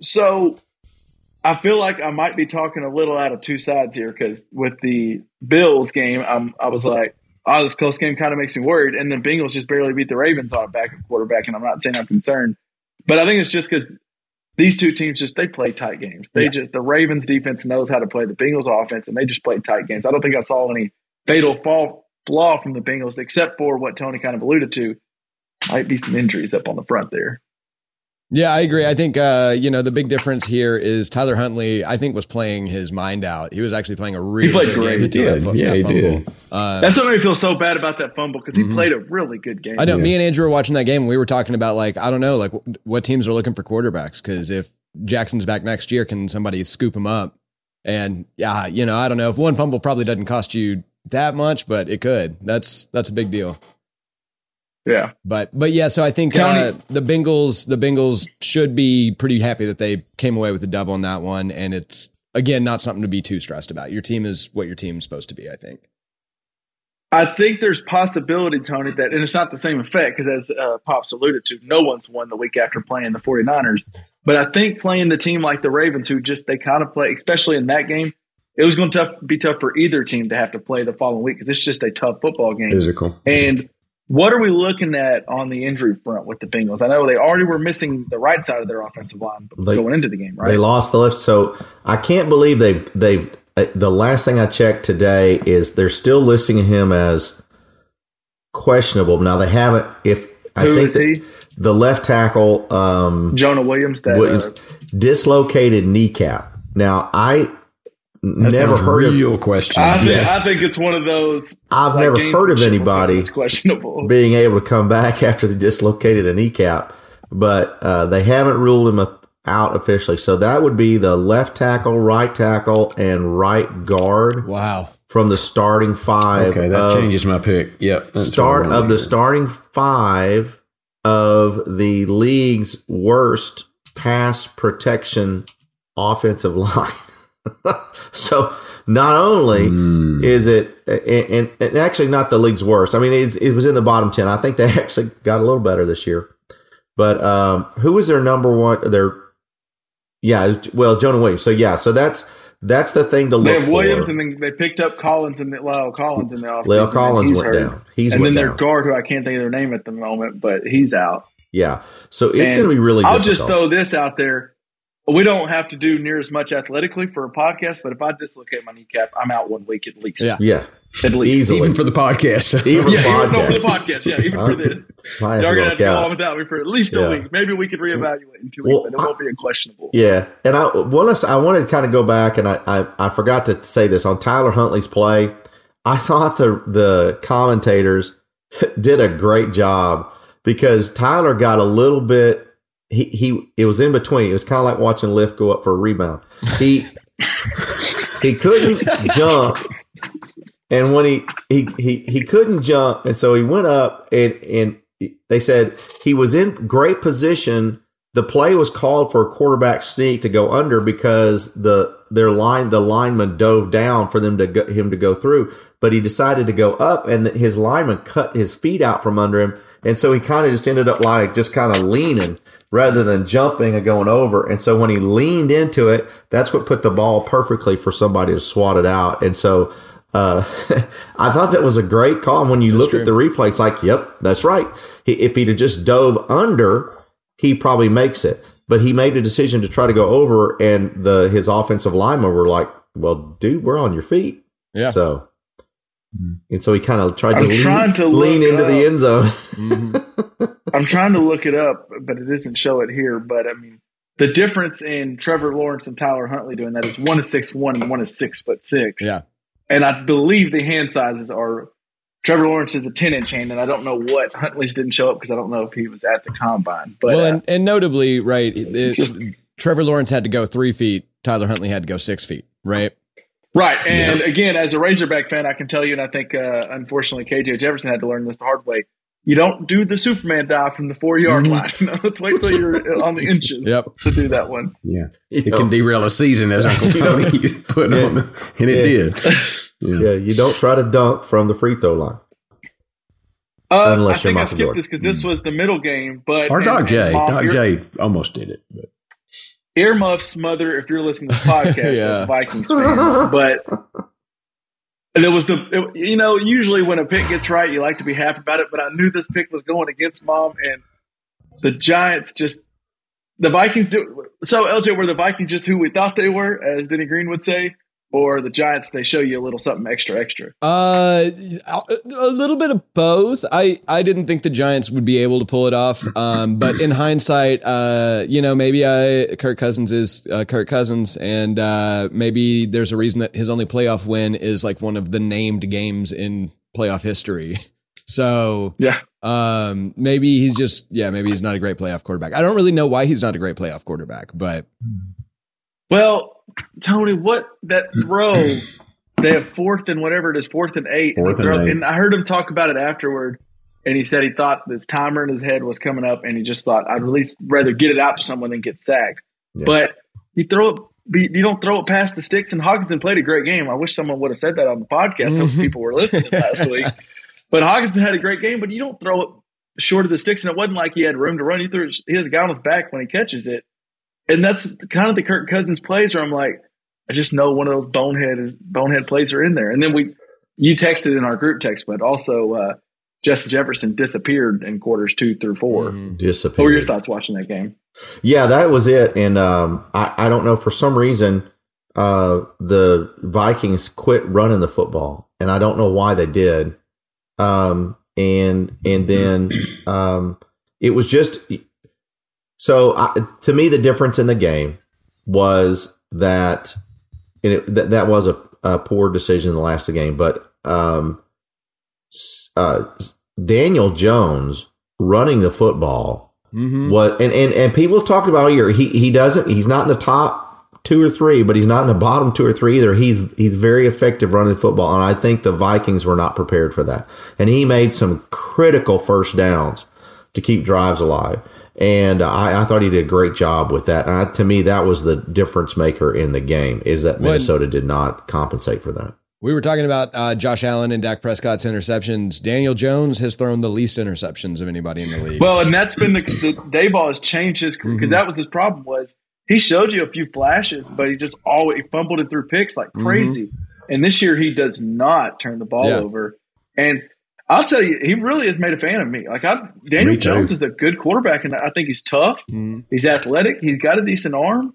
so I feel like I might be talking a little out of two sides here because with the Bills game, I'm, I was like, oh, this close game kind of makes me worried. And then Bengals just barely beat the Ravens on a backup quarterback, and I'm not saying I'm concerned, but I think it's just because these two teams just they play tight games. They Yeah. just the Ravens defense knows how to play the Bengals offense, and they just play tight games. I don't think I saw any fatal fall flaw from the Bengals, except for what Tony kind of alluded to. Might be some injuries up on the front there. Yeah, I agree. I think uh, you know the big difference here is Tyler Huntley. I think was playing his mind out. He was actually playing a really played good great. game. He until that did. fu- Yeah, that he did. Uh, That's what made me feel so bad about that fumble because he played a really good game. I know. Yeah. Me and Andrew were watching that game. and We were talking about like I don't know, like wh- what teams are looking for quarterbacks because if Jackson's back next year, can somebody scoop him up? And yeah, you know, I don't know if one fumble probably doesn't cost you that much, but it could. That's that's a big deal. Yeah, But but yeah, so I think Tony- uh, the Bengals the Bengals should be pretty happy that they came away with the dub on that one, and it's again not something to be too stressed about. Your team is what your team's supposed to be. I think. I think there's possibility, Tony, that and it's not the same effect because as uh, Pops alluded to, no one's won the week after playing the 49ers. But I think playing the team like the Ravens, who just they kind of play, especially in that game, it was going to be tough for either team to have to play the following week because it's just a tough football game. Physical. And what are we looking at on the injury front with the Bengals? I know they already were missing the right side of their offensive line They- going into the game, right? They lost the left, so I can't believe they've they've. uh, The last thing I checked today is they're still listing him as questionable. Now they haven't. If I Who think is that he? the left tackle um, Jonah Williams. That Williams uh, dislocated kneecap. Now I That never sounds heard of. real question. I think Yeah. I think it's one of those. I've like, never heard of anybody questionable. being able to come back after they dislocated a kneecap, but uh, they haven't ruled him out officially. So that would be the left tackle, right tackle, and right guard Wow. from the starting five. Okay, that of- changes my pick. Yep. start what I of the starting five of the league's worst pass protection offensive line. so not only Hmm. is it, and, and actually not the league's worst. I mean, it's, it was in the bottom ten. I think they actually got a little better this year. But um, who was their number one? Their yeah, well, Jonah Williams. So yeah, so that's that's the thing to look They have for. Williams, and then they picked up Collins and La'el Collins in the offseason. Leo and Collins he's went hurt. down. He's and went then their guard, who I can't think of their name at the moment, but he's out. Yeah, so it's going to be really. I'll difficult. just throw this out there. We don't have to do near as much athletically for a podcast, but if I dislocate my kneecap, I'm out one week at least. Yeah. Yeah, At least. easily. even for the podcast. Even Yeah, podcast. even no, for the podcast. Yeah, even for this. Might Y'all are gonna have to go on without me for at least Yeah. a week. Maybe we could reevaluate in two Well, weeks, but it won't be a questionable. Yeah, and I well, I wanted to kind of go back, and I, I I forgot to say this on Tyler Huntley's play. I thought the the commentators did a great job because Tyler got a little bit. He he it was in between. It was kind of like watching Liff go up for a rebound. He he couldn't jump, and when he he he he couldn't jump, and so he went up, and and they said he was in great position the play was called for a quarterback sneak to go under because the their line the lineman dove down for them to go, him to go through, but he decided to go up, and his lineman cut his feet out from under him, and so he kind of just ended up like just kind of leaning rather than jumping and going over, and so when he leaned into it, that's what put the ball perfectly for somebody to swat it out, and so. Uh, I thought that was a great call. And when you look at the replay, it's like, yep, that's right. He, if he'd have just dove under, he probably makes it. But he made a decision to try to go over, and the his offensive linemen were like, "Well, dude, we're on your feet." Yeah. So, and so he kind of tried I'm to lean, trying to lean look into the end zone. Mhm. I'm trying to look it up, but it doesn't show it here. But I mean, the difference in Trevor Lawrence and Tyler Huntley doing that is one is six one and one is six foot six. Yeah. and I believe the hand sizes are. Trevor Lawrence is a ten inch hand, and I don't know what Huntley's didn't show up because I don't know if he was at the combine. But well, uh, and, and notably, right, it- Just- Trevor Lawrence had to go three feet. Tyler Huntley had to go six feet, right? Right. And again, as a Razorback fan, I can tell you, and I think, uh, unfortunately, KJ Jefferson had to learn this the hard way. You don't do the Superman dive from the four yard line. Let's wait till you're on the inches Yep. to do that one. yeah, You it can derail a season, as Uncle Tony put on, and it Yeah. did. Yeah. yeah, you don't try to dunk from the free throw line. Uh, Unless I think you're I Michael skipped Jordan. this because this was the middle game. But Or and- Doc and J. Doc J almost did it. But Earmuffs mother, if you're listening to this podcast Yeah. a Vikings fan. But and it was the, it- you know, usually when a pick gets right, you like to be happy about it. But I knew this pick was going against mom, and the Giants just, the Vikings do. So, LJ, were the Vikings just who we thought they were, as Denny Green would say? Or the Giants, they show you a little something extra, extra. Uh, a little bit of both. I, I didn't think the Giants would be able to pull it off. Um, but in hindsight, uh, you know, maybe I Kirk Cousins is uh, Kirk Cousins, and uh, maybe there's a reason that his only playoff win is like one of the named games in playoff history. So Yeah. um, maybe he's just yeah, maybe he's not a great playoff quarterback. I don't really know why he's not a great playoff quarterback, but Well, Tony, what that mm. throw? they have fourth and whatever it is, fourth and eight. and, Fourth the and eight. and I heard him talk about it afterward, and he said he thought this timer in his head was coming up, and he just thought I'd at least rather get it out to someone than get sacked. Yeah. But you throw it. You don't throw it past the sticks. And Hockenson played a great game. I wish someone would have said that on the podcast. Hope mm-hmm. people were listening last week. But Hockenson had a great game. But you don't throw it short of the sticks, and it wasn't like he had room to run. He threw. He has a guy on his back when he catches it, and that's kind of the Kirk Cousins plays where I'm like, I just know one of those bonehead bonehead plays are in there. And then we, you texted in our group text, but also uh, Justin Jefferson disappeared in quarters two through 4 Disappeared. What were your thoughts watching that game? Yeah, that was it. And um, I, I don't know for some reason uh, the Vikings quit running the football, and I don't know why they did. Um, and and then um, it was just so I, to me the difference in the game was that and it, that that was a, a poor decision in the last game, but um, uh, Daniel Jones running the football Mm-hmm. what and, and and people talked about year he he doesn't he's not in the top two or three but he's not in the bottom two or three either. He's he's very effective running football and i think the vikings were not prepared for that. And he made some critical first downs to keep drives alive and I, I thought he did a great job with that and I, to me that was the difference maker in the game is that When- minnesota did not compensate for that We were talking about uh, Josh Allen and Dak Prescott's interceptions. Daniel Jones has thrown the least interceptions of anybody in the league. Well, and that's been the, the Daboll has changed his career because that was his problem was he showed you a few flashes, but he just always he fumbled it through picks like crazy. And this year he does not turn the ball Yeah. over. And I'll tell you, he really has made a fan of me. Like I, Daniel Me. Jones is a good quarterback, and I think he's tough. He's athletic. He's got a decent arm.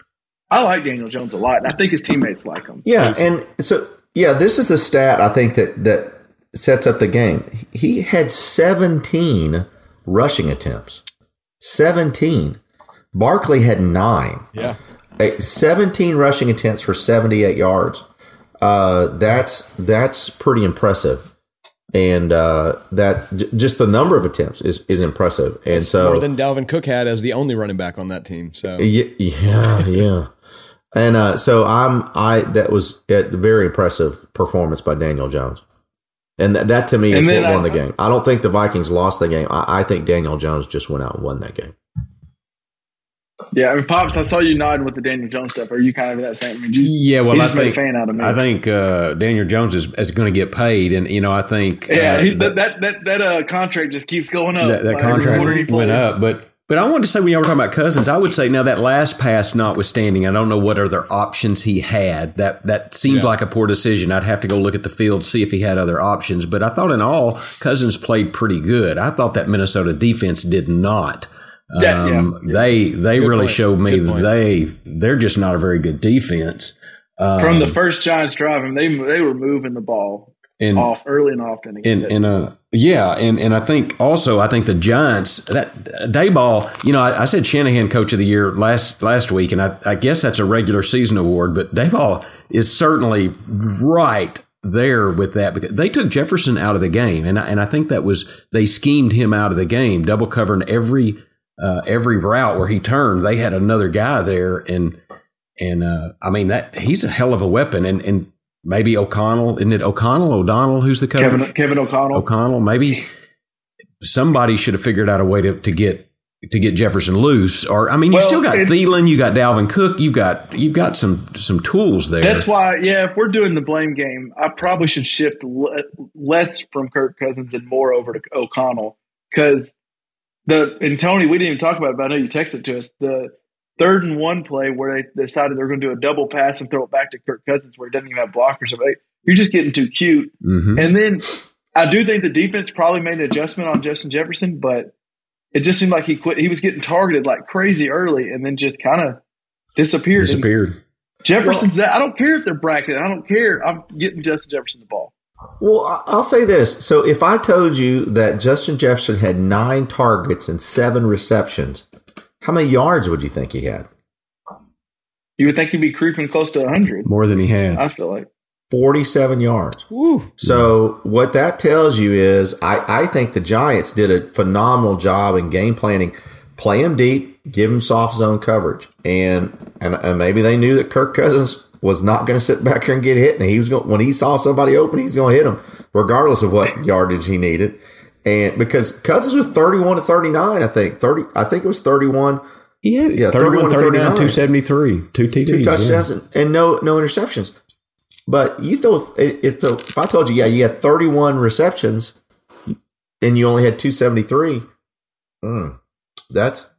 I like Daniel Jones a lot, and I think his teammates like him. Yeah, and so yeah, this is the stat I think that that sets up the game. He had 17 rushing attempts. 17. Barkley had 9. yeah. Eh, 17 rushing attempts for 78 yards. Uh, that's that's pretty impressive. And uh, that j- just the number of attempts is is impressive. And so More than Dalvin Cook had as the only running back on that team. So Ye- Yeah, yeah. And uh, so I'm I that was a very impressive performance by Daniel Jones. And that, that to me is what then won the game. I don't think the Vikings lost the game. I, I think Daniel Jones just went out and won that game. Yeah, I mean, pops. I saw you nodding with the Daniel Jones stuff. Are you kind of that same? I mean, you, Yeah, well, I think a fan out of me. I think uh, Daniel Jones is, is going to get paid, and you know, I think Yeah, uh, he, that that that, that uh, contract just keeps going up. that, that contract went up. But but I wanted to say when y'all were talking about Cousins, I would say now that last pass notwithstanding, I don't know what other options he had. That that seemed Yeah. like a poor decision. I'd have to go look at the field see if he had other options. But I thought in all, Cousins played pretty good. I thought that Minnesota defense did not. Yeah, Um, yeah. They they Good really point. showed me they they're just not a very good defense. From Um, the first Giants drive, mean, they they were moving the ball and off early and often. and and uh yeah and and I think also I think the Giants that Daboll you know I, I said Shanahan Coach of the Year last last week and I, I guess that's a regular season award but Daboll is certainly right there with that because they took Jefferson out of the game and I, and I think that was they schemed him out of the game double covering every uh, every route where he turned they had another guy there and and uh, I mean that he's a hell of a weapon and and maybe O'Connell isn't it O'Connell O'Donnell who's the coach Kevin Kevin O'Connell. O'Connell. Maybe somebody should have figured out a way to, to get to get Jefferson loose. Or I mean, you Well, still got it- Thielen, you got Dalvin Cook, you've got you've got some some tools there. That's why, yeah. If we're doing the blame game, I probably should shift le- less from Kirk Cousins and more over to O'Connell because the and Tony, we didn't even talk about it, but I know you texted to us the third and one play where they decided they're going to do a double pass and throw it back to Kirk Cousins where he doesn't even have blockers. You're just getting too cute. Mhm. And then I do think the defense probably made an adjustment on Justin Jefferson, but it just seemed like he quit. He was getting targeted like crazy early, and then just kind of disappeared. And Disappeared. Jefferson's that. I don't care if they're bracketed. I don't care. I'm getting Justin Jefferson the ball. Well, I- I'll say this. So if I told you that Justin Jefferson had nine targets and seven receptions, how many yards would you think he had? You would think he'd be creeping close to 100. More than he had. I feel like. 47 yards. Woo. So what that tells you is I, I think the Giants did a phenomenal job in game planning. Play him deep, give him soft zone coverage. And and, and maybe they knew that Kirk Cousins was not going to sit back here and get hit. And he was going when he saw somebody open, he's going to hit him, regardless of what yardage he needed. And because Cousins was 31 to 39, I think. 30 I think it was 31, Yeah, Yeah, 31, 31, 39, 39. 273, two TDs. two yeah. touchdowns and, and no no interceptions. But you throw if, so if I told you, yeah, you had 31 receptions and you only had 273, mm, that's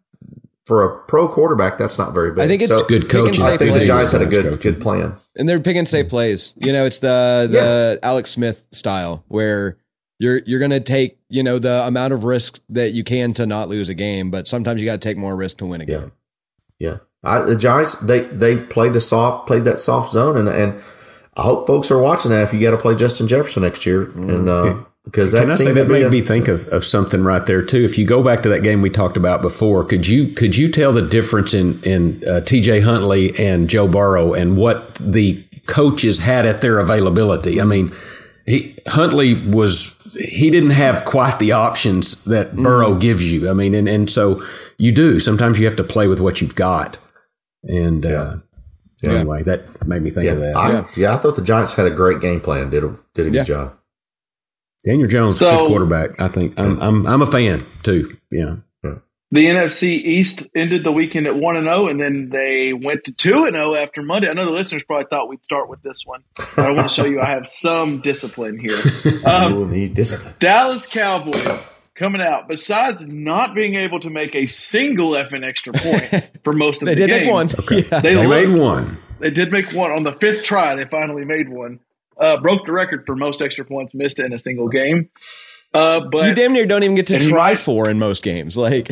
for a pro quarterback, that's not very big. I think it's So, Good picking coaching. I safe think the. Giants had a good coaching. good plan. and they're picking safe plays. You know, it's the the Alex Smith style where you're you're going to take you know the amount of risk that you can to not lose a game, but sometimes you got to take more risk to win a Yeah. game. Yeah, I, the Giants they they played the soft played that soft zone and and I hope folks are watching that if you got to play Justin Jefferson next year and uh, because that Can I say that made a- me think of, of something right there too? If you go back to that game we talked about before, could you could you tell the difference in in uh, T.J. Huntley and Joe Burrow and what the coaches had at their availability? I mean, he Huntley was he didn't have quite the options that Burrow gives you. I mean, and and so you do sometimes you have to play with what you've got. And uh, anyway, that made me think yeah, of that. I, yeah. I thought the Giants had a great game plan. Did a did a good Yeah. job. Daniel Jones, So- good quarterback. I think I'm I'm I'm a fan too. Yeah. The NFC East ended the weekend at one and zero, and then they went to two and zero after Monday. I know the listeners probably thought we'd start with this one, but I want to show you I have some discipline here. Um, Ooh, the discipline. Dallas Cowboys coming out. Besides not being able to make a single effing extra point for most of They the did game, make one. Yeah. They, They made one. They did make one on the fifth try. They finally made one. Uh, broke the record for most extra points missed in a single game. Uh, but You damn near don't even get to try might- four in most games. Like,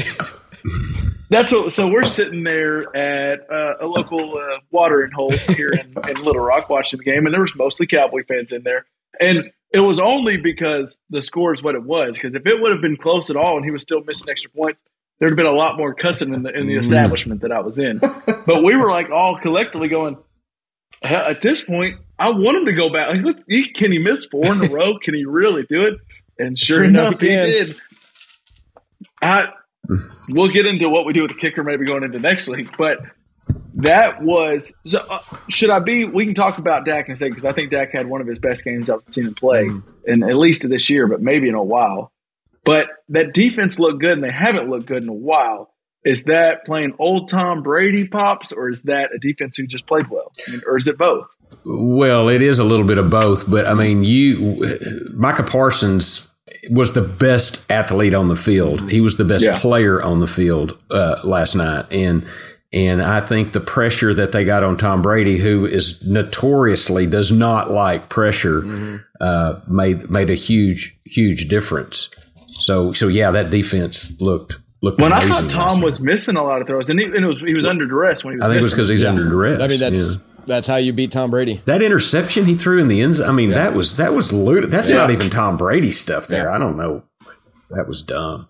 That's what. So we're sitting there at uh, a local uh, watering hole here in, in Little Rock watching the game, and there was mostly Cowboy fans in there. And it was only because the score is what it was. Because if it would have been close at all, and he was still missing extra points, there'd have been a lot more cussing in the in the establishment that I was in. But we were like all collectively going. "Hell, At this point, I want him to go back. Like, he, can he miss four in a row? Can he really do it? And sure, Sure enough, he he did. I we'll get into what we do with the kicker maybe going into next week, but that was so, uh, should I be we can talk about Dak in a second because I think Dak had one of his best games I've seen him play and at least this year, but maybe in a while. But that defense looked good and they haven't looked good in a while. Is that playing old Tom Brady pops or is that a defense who just played well? I mean, or is it both? Well, it is a little bit of both, but I mean, you, Micah Parsons was the best athlete on the field. He was the best Yeah. player on the field uh, last night, and and I think the pressure that they got on Tom Brady, who is notoriously does not like pressure, uh, made made a huge huge difference. So so yeah, that defense looked looked When I thought Tom was missing a lot of throws, and he, and it was, he was under duress when he was I think it was because he's under duress. I mean, that's Yeah. that's how you beat Tom Brady. That interception he threw in the end zone. I mean, that was that was lewd. That's Yeah. not even Tom Brady stuff there. Yeah. I don't know. That was dumb.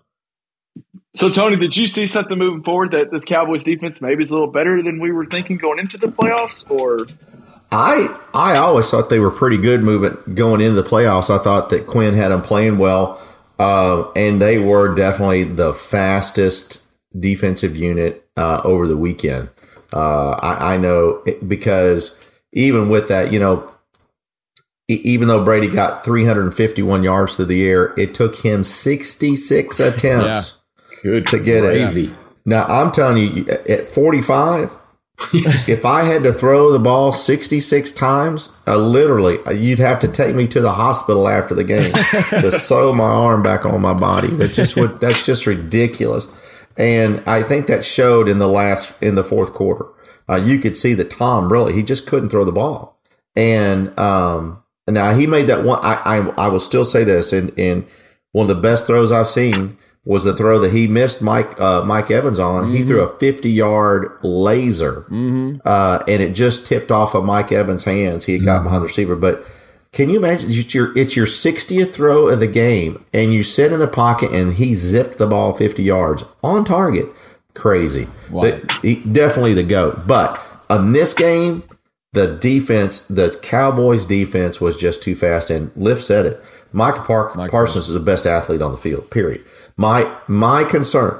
So, Tony, did you see something moving forward that this Cowboys defense maybe is a little better than we were thinking going into the playoffs? Or I I always thought they were pretty good moving going into the playoffs. I thought that Quinn had them playing well, uh, and they were definitely the fastest defensive unit uh, over the weekend. Uh, I, I know it, because even with that, you know, e- even though Brady got 351 yards through the air, it took him 66 attempts Good to get it. Now I'm telling you, at 45, if I had to throw the ball 66 times, uh, literally, uh, you'd have to take me to the hospital after the game to sew my arm back on my body. That just would, that's just ridiculous. And I think that showed in the last in the fourth quarter. Uh, you could see that Tom really he just couldn't throw the ball. And um, now he made that one. I I, I will still say this, and and one of the best throws I've seen was the throw that he missed Mike uh, Mike Evans on. He threw a 50 yard laser, uh, and it just tipped off of Mike Evans' hands. He had got behind the receiver, but. Can you imagine? It's your it's your 60th throw of the game, and you sit in the pocket, and he zipped the ball 50 yards on target. Crazy. The- he- definitely the goat. But on this game, the defense, the Cowboys' defense was just too fast. And Liff said it. Micah Park, Parsons is the best athlete on the field. Period. My my concern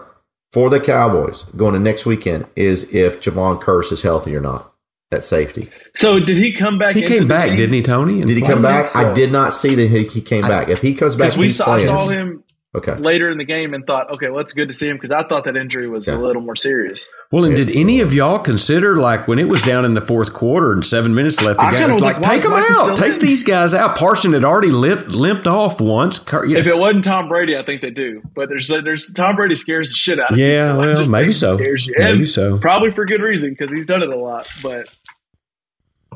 for the Cowboys going to next weekend is if Jayron Kearse is healthy or not at safety. so, did he come back? He into came the back, game? didn't he, Tony? Did he come back? so. I did not see that he, he came back. If he comes back, Because we he's saw, I saw him Okay. later in the game and thought, okay, well, it's good to see him because I thought that injury was a little more serious. Well, and did any of y'all consider like when it was down in the fourth quarter and seven minutes left to I go, kinda like, like, take is them out, take in? these guys out. Parson had already limped, limped off once. Yeah. If it wasn't Tom Brady, I think they do. But there's uh, there's Tom Brady scares the shit out of Yeah, people. I well, maybe so. Maybe so. Probably for good reason because he's done it a lot. But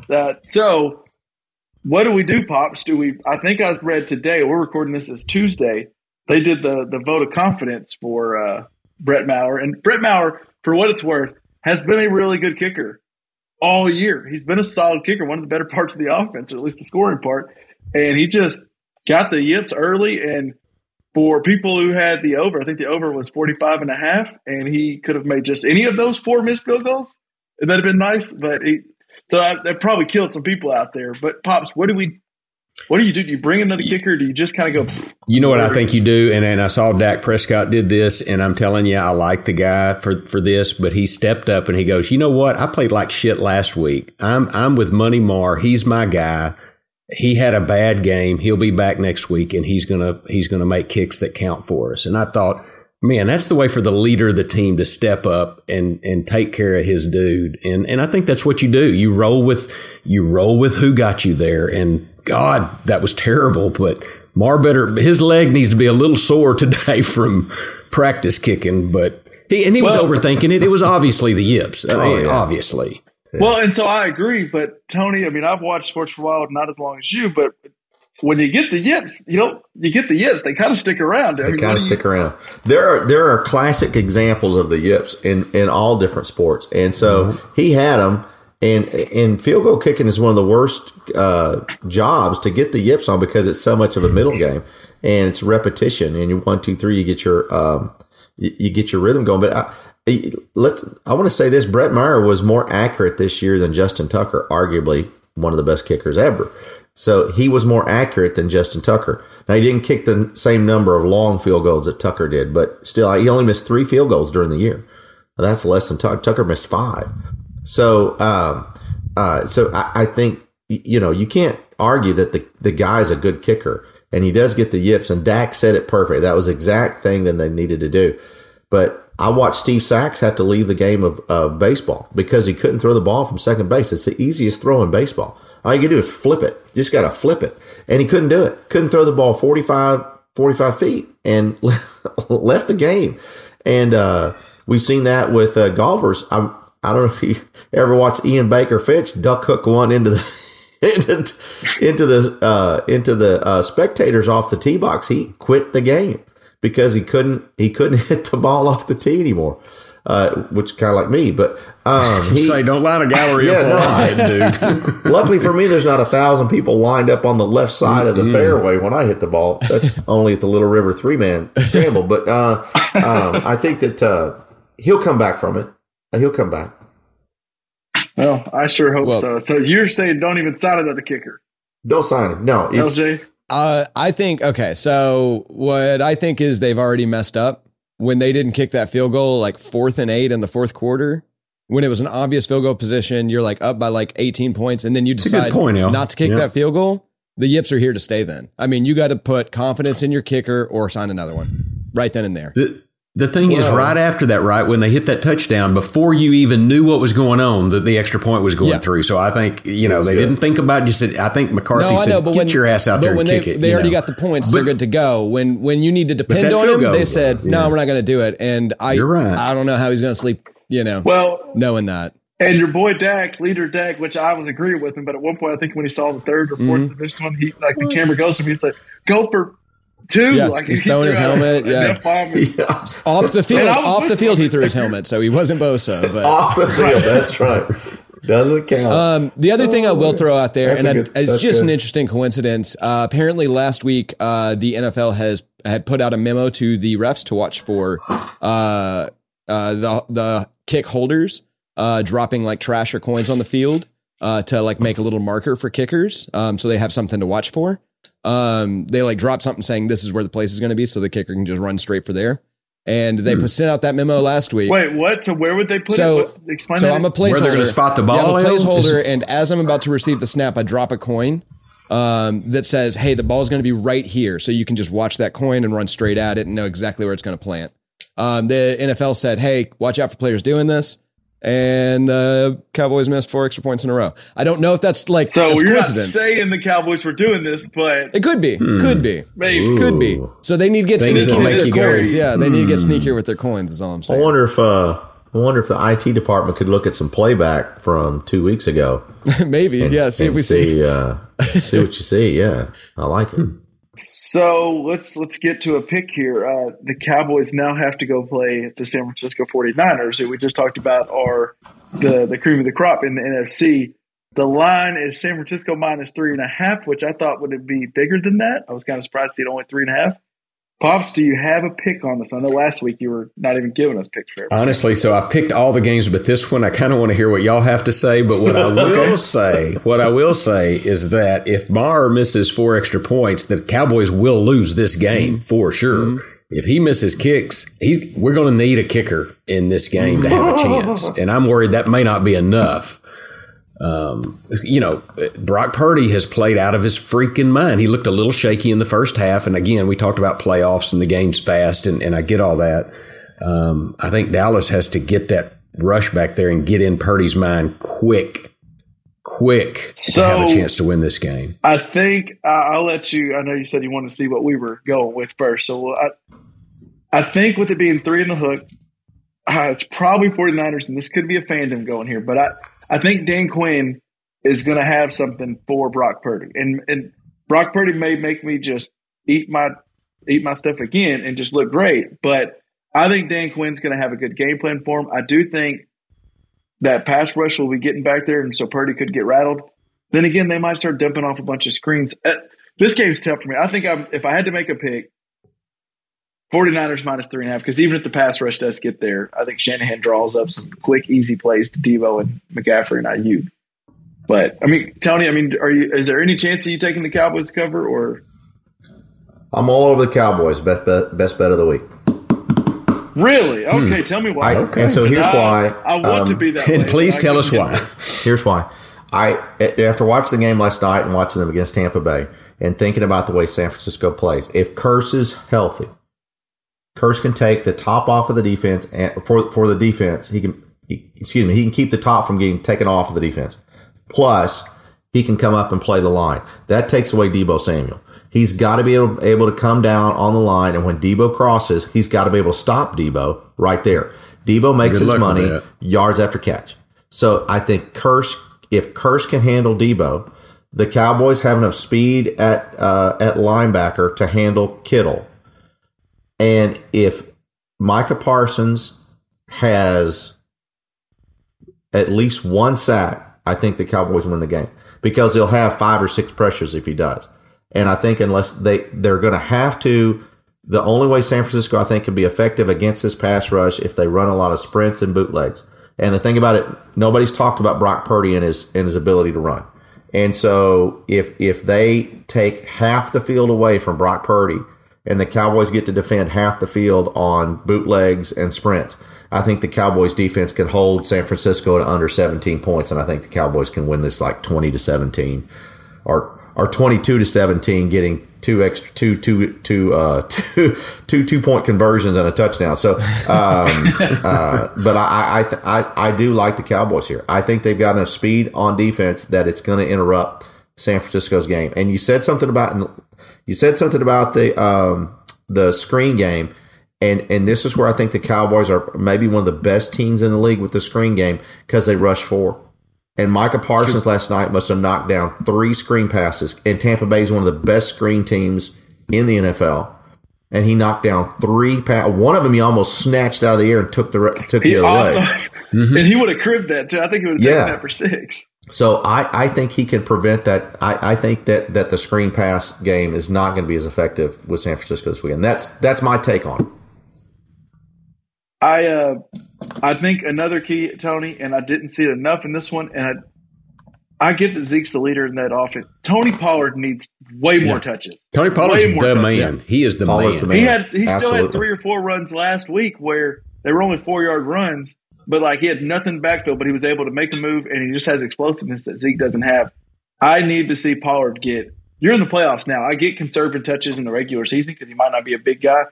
that so, what do we do, pops? Do we? I think I've read today. We're recording this as Tuesday. They did the the vote of confidence for uh, Brett Maher, and Brett Maher, for what it's worth, has been a really good kicker all year. He's been a solid kicker, one of the better parts of the offense, or at least the scoring part. And he just got the yips early and for people who had the over, I think the over was 45 and a half, and he could have made just any of those four missed field goals. That'd have been nice, but he, so I, that probably killed some people out there. But pops, what do we? What do you do? Do you bring another kicker? do you just kind of go? You know what I think you do, and and I saw Dak Prescott did this, and I'm telling you, I like the guy for for this, but he stepped up and he goes, you know what? I played like shit last week. I'm I'm with Money Maher. He's my guy he had a bad game. He'll be back next week, and he's gonna he's gonna make kicks that count for us. And I thought, man, that's the way for the leader of the team to step up and and take care of his dude. And and I think that's what you do. You roll with you roll with who got you there. And God, that was terrible. But better his leg needs to be a little sore today from practice kicking. But he and he was well, overthinking it. It was obviously the yips. I mean, oh, yeah. Obviously. Well, and so I agree, but Tony, I mean, I've watched sports for a while, not as long as you, but when you get the yips, you know, you get the yips. They kind of stick around. They kind of stick around. There are there are classic examples of the yips in in all different sports, and so mm-hmm. he had them. And and field goal kicking is one of the worst uh, jobs to get the yips on because it's so much of a middle game and it's repetition. And you one two three, you get your um, you, you get your rhythm going. But I, let's I want to say this Brett Maher was more accurate this year than Justin Tucker, arguably one of the best kickers ever. So he was more accurate than Justin Tucker. Now he didn't kick the same number of long field goals that Tucker did, but still he only missed three field goals during the year. that's less than Tucker. Tucker missed five. So um, uh, so I, I think you know you can't argue that the the guy's a good kicker and he does get the yips and Dak said it perfect. That was exact thing that they needed to do. But I watched Steve Sax have to leave the game of uh, baseball because he couldn't throw the ball from second base. It's the easiest throw in baseball. All you can do is flip it. Just got to flip it. And he couldn't do it. Couldn't throw the ball 45, 45 feet and left the game. And uh, we've seen that with uh, golfers. I, I don't know if you ever watched Ian Baker Finch duck hook one into the into, into the uh, into the uh, spectators off the tee box. He quit the game because he couldn't he couldn't hit the ball off the tee anymore. Uh, which kind of like me, but um, he, say don't line a gallery yeah, up no, dude. Luckily for me, there's not a thousand people lined up on the left side of the mm fairway when I hit the ball. That's only at the Little River three man scramble. But uh, um, I think that uh, he'll come back from it. He'll come back. Well, I sure hope well, so. So you're saying don't even sign another kicker? Don't sign him. No, LJ. Uh, I think okay. So what I think is they've already messed up when they didn't kick that field goal, like fourth and eight in the fourth quarter. When it was an obvious field goal position, you're like up by like 18 points, and then you decide point, not to kick yeah. that field goal. The yips are here to stay. Then I mean, you got to put confidence in your kicker or sign another one right then and there. The, the thing is, right after that, right when they hit that touchdown, before you even knew what was going on, that the extra point was going yeah. through. So I think you know they good. didn't think about just. I think McCarthy no, said, know, "Get when, your ass out there and they, kick it." They already know? got the points; but, they're good to go. When when you need to depend on him, they said, "No, yeah. we're not going to do it." And I, You're right. I don't know how he's going to sleep. You know, well, knowing that. And your boy Dak, leader Dak, which I was agreeing with him, but at one point I think when he saw the third or 4th mm-hmm. one, he like the camera goes to him, he's like, "Go for Two, yeah, like he's throwing his helmet. Yeah. yeah. off the field. Off the field, he threw his helmet, so he wasn't Bosa. But off the field, that's right. Doesn't count. Um, the other thing I will throw out there, that's and good, it's just good. an interesting coincidence. Uh, apparently, last week uh, the NFL has had put out a memo to the refs to watch for uh, uh the the kick holders uh, dropping like trash or coins on the field uh, to like make a little marker for kickers, um, so they have something to watch for um, they like drop something saying this is where the place is going to be, so the kicker can just run straight for there. And they hmm. sent out that memo last week. Wait, what? So where would they put so, it? What, explain so that. I'm a placeholder. Where they're going to spot the ball? Yeah, I'm a placeholder, and as I'm about to receive the snap, I drop a coin um, that says, "Hey, the ball is going to be right here," so you can just watch that coin and run straight at it and know exactly where it's going to plant. Um, the NFL said, "Hey, watch out for players doing this." And the Cowboys missed four extra points in a row. I don't know if that's like so. That's you're not saying the Cowboys were doing this, but it could be, hmm. could be, maybe, could be. So they need to get Things sneaky with their coins. Yeah, they need to get hmm. sneakier with their coins. Is all I'm saying. I wonder if uh, I wonder if the IT department could look at some playback from two weeks ago. maybe, and, yeah. See if we see see, uh, see what you see. Yeah, I like it. So let's let's get to a pick here. Uh, the Cowboys now have to go play the San Francisco 49ers, who we just talked about are the, the cream of the crop in the NFC. The line is San Francisco minus three and a half, which I thought would be bigger than that. I was kind of surprised to see it only three and a half. Pops, do you have a pick on this? I know last week you were not even giving us picks for everything. Honestly, so I picked all the games, but this one I kind of want to hear what y'all have to say. But what I will say, what I will say is that if Maher misses four extra points, the Cowboys will lose this game mm-hmm. for sure. Mm-hmm. If he misses kicks, he's we're going to need a kicker in this game to have a chance, and I'm worried that may not be enough. Um, you know, Brock Purdy has played out of his freaking mind. He looked a little shaky in the first half. And again, we talked about playoffs and the game's fast, and, and I get all that. Um, I think Dallas has to get that rush back there and get in Purdy's mind quick, quick So- to have a chance to win this game. I think uh, I'll let you. I know you said you wanted to see what we were going with first. So I, I think with it being three in the hook, uh, it's probably 49ers, and this could be a fandom going here, but I, I think Dan Quinn is going to have something for Brock Purdy, and and Brock Purdy may make me just eat my eat my stuff again and just look great, but I think Dan Quinn's going to have a good game plan for him. I do think that pass rush will be getting back there, and so Purdy could get rattled. Then again, they might start dumping off a bunch of screens. Uh, this game's tough for me. I think I'm, if I had to make a pick, 49ers minus three and a half, because even if the pass rush does get there, I think Shanahan draws up some quick, easy plays to Deebo and McCaffrey and Aiyuk. But I mean, Tony, I mean, are you? Is there any chance of you taking the Cowboys cover or I'm all over the Cowboys. Best bet, best bet of the week. really? Okay, tell me why. I, And so here's I, why. I want to um, be that. And way, please tell us why. Here's why. I after watching the game last night and watching them against Tampa Bay and thinking about the way San Francisco plays, if Kearse is healthy, Kearse can take the top off of the defense and for for the defense, he can he, excuse me, he can keep the top from getting taken off of the defense. Plus, he can come up and play the line. That takes away Deebo Samuel. He's got to be able, able to come down on the line, and when Deebo crosses, he's got to be able to stop Deebo right there. Deebo makes Good his money yards after catch. So I think Kearse, if Kearse can handle Deebo, the Cowboys have enough speed at uh, at linebacker to handle Kittle, and if Micah Parsons has at least one sack, I think the Cowboys win the game because they'll have five or six pressures if he does. And I think unless they they're going to have to, the only way San Francisco I think can be effective against this pass rush if they run a lot of sprints and bootlegs. And the thing about it, nobody's talked about Brock Purdy and his and his ability to run. And so if if they take half the field away from Brock Purdy and the Cowboys get to defend half the field on bootlegs and sprints, I think the Cowboys defense can hold San Francisco to under 17 points and I think the Cowboys can win this like 20 to 17 or or 22 to 17 getting two extra two two two uh two two two point conversions and a touchdown. So um uh but i I, th- I i do like the cowboys here. I think they've got enough speed on defense that it's going to interrupt san francisco's game and you said something about you said something about the um the screen game and and this is where i think the cowboys are maybe one of the best teams in the league with the screen game because they rush four and Micah Parsons last night must have knocked down three screen passes. And Tampa Bay is one of the best screen teams in the NFL. And he knocked down three passes. One of them he almost snatched out of the air and took the took the He, other way. and he would have cribbed that too. I think he would have Yeah. taken that for six. So I, I think he can prevent that. I, I think that, that the screen pass game is not going to be as effective with San Francisco this weekend. That's that's my take on it. I uh, I think another key, Tony, and I didn't see it enough in this one. And I, I get that Zeke's the leader in that offense. Tony Pollard needs way more touches. Tony Pollard's Way more the touches. man. He is the Pollard's man. the He had he still had three or four runs last week where they were only four yard runs, but like he had nothing backfield, but he was able to make a move, and he just has explosiveness that Zeke doesn't have. I need to see Pollard get. You're in the playoffs now. I get conservative touches in the regular season because he might not be a big guy.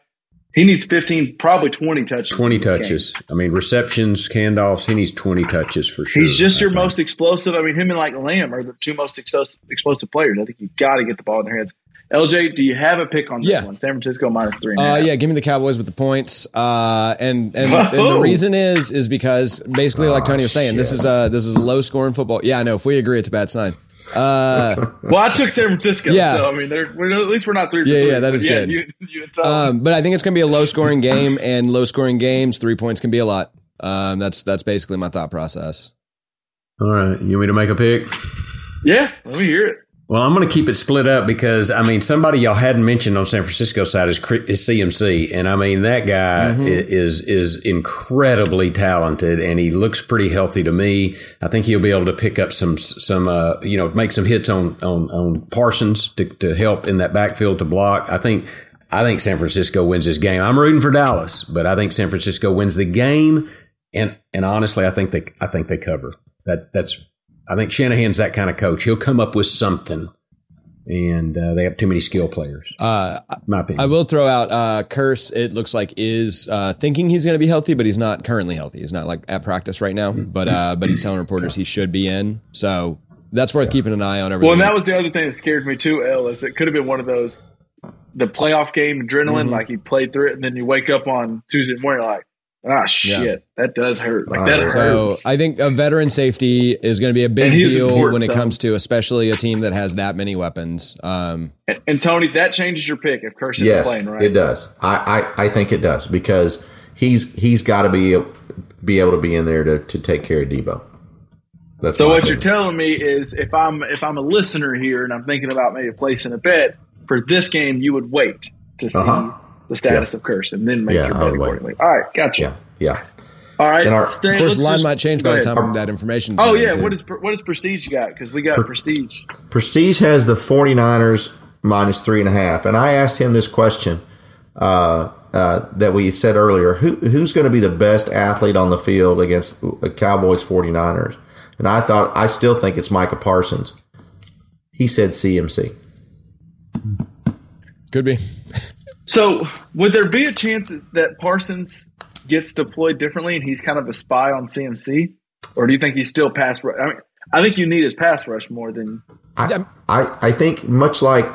He needs 15, probably 20 touches. 20 in this game. touches. I mean, receptions, handoffs. He needs 20 touches for sure. He's just I your think. most explosive. I mean, him and like Lamb are the two most explosive, explosive players. I think you've got to get the ball in their hands. LJ, do you have a pick on this Yeah. one? San Francisco minus three. and Uh, yeah, give me the Cowboys with the points. Uh, and and, and the reason is is because basically, like Tony was saying, this is a this is a low scoring football. Yeah, I know. If we agree, it's a bad sign. Uh, Well, I took San Francisco, Yeah. so I mean, they're, we're, at least we're not three. For Yeah, three, yeah, that but is yeah, good. You, you um, but I think it's going to be a low scoring game, and low scoring games, three points can be a lot. Um, that's that's basically my thought process. All right. You want me to make a pick? Yeah, let me hear it. Well, I'm going to keep it split up because I mean somebody y'all hadn't mentioned on San Francisco side is, is CMC, and I mean that guy i- is is incredibly talented, and he looks pretty healthy to me. I think he'll be able to pick up some some uh, you know make some hits on on on Parsons to, to help in that backfield to block. I think I think San Francisco wins this game. I'm rooting for Dallas, but I think San Francisco wins the game, and and honestly, I think they I think they cover. That that's I think Shanahan's that kind of coach. He'll come up with something, and uh, they have too many skill players. Uh, My opinion. I will throw out uh, Kearse. It looks like is uh, thinking he's going to be healthy, but he's not currently healthy. He's not like at practice right now. But uh, but he's telling reporters he should be in. So that's worth keeping an eye on. Over Well, and that was the other thing that scared me too. L is it could have been one of those the playoff game adrenaline, like he played through it, and then you wake up on Tuesday morning like, ah, shit, that does hurt. Like that hurts. So I think a veteran safety is going to be a big deal when it though. comes to especially a team that has that many weapons. Um, and, and Tony, that changes your pick if Kirk isn't Yes, playing, right? it does. I, I, I think it does because he's he's got to be be able to be in there to, to take care of Deebo. That's So my what you're telling me is, if I'm if I'm a listener here and I'm thinking about maybe placing a bet for this game, you would wait to see Uh-huh. The status of Kearse and then make Yeah, your bet accordingly. All right, gotcha. Yeah, yeah. All right, And our- stay- of course, line just- might change by the ahead. time that information. Oh yeah, what is what is Prestige got? Because we got Prestige. Prestige has the 49ers minus three and a half. And I asked him this question uh, uh, that we said earlier Who, who's going to be the best athlete on the field against the Cowboys 49ers? And I thought, I still think it's Micah Parsons. He said CMC. Could be. So would there be a chance that Parsons gets deployed differently and he's kind of a spy on CMC, or do you think he's still pass? Rush? I mean, I think you need his pass rush more than I, I, I think much like,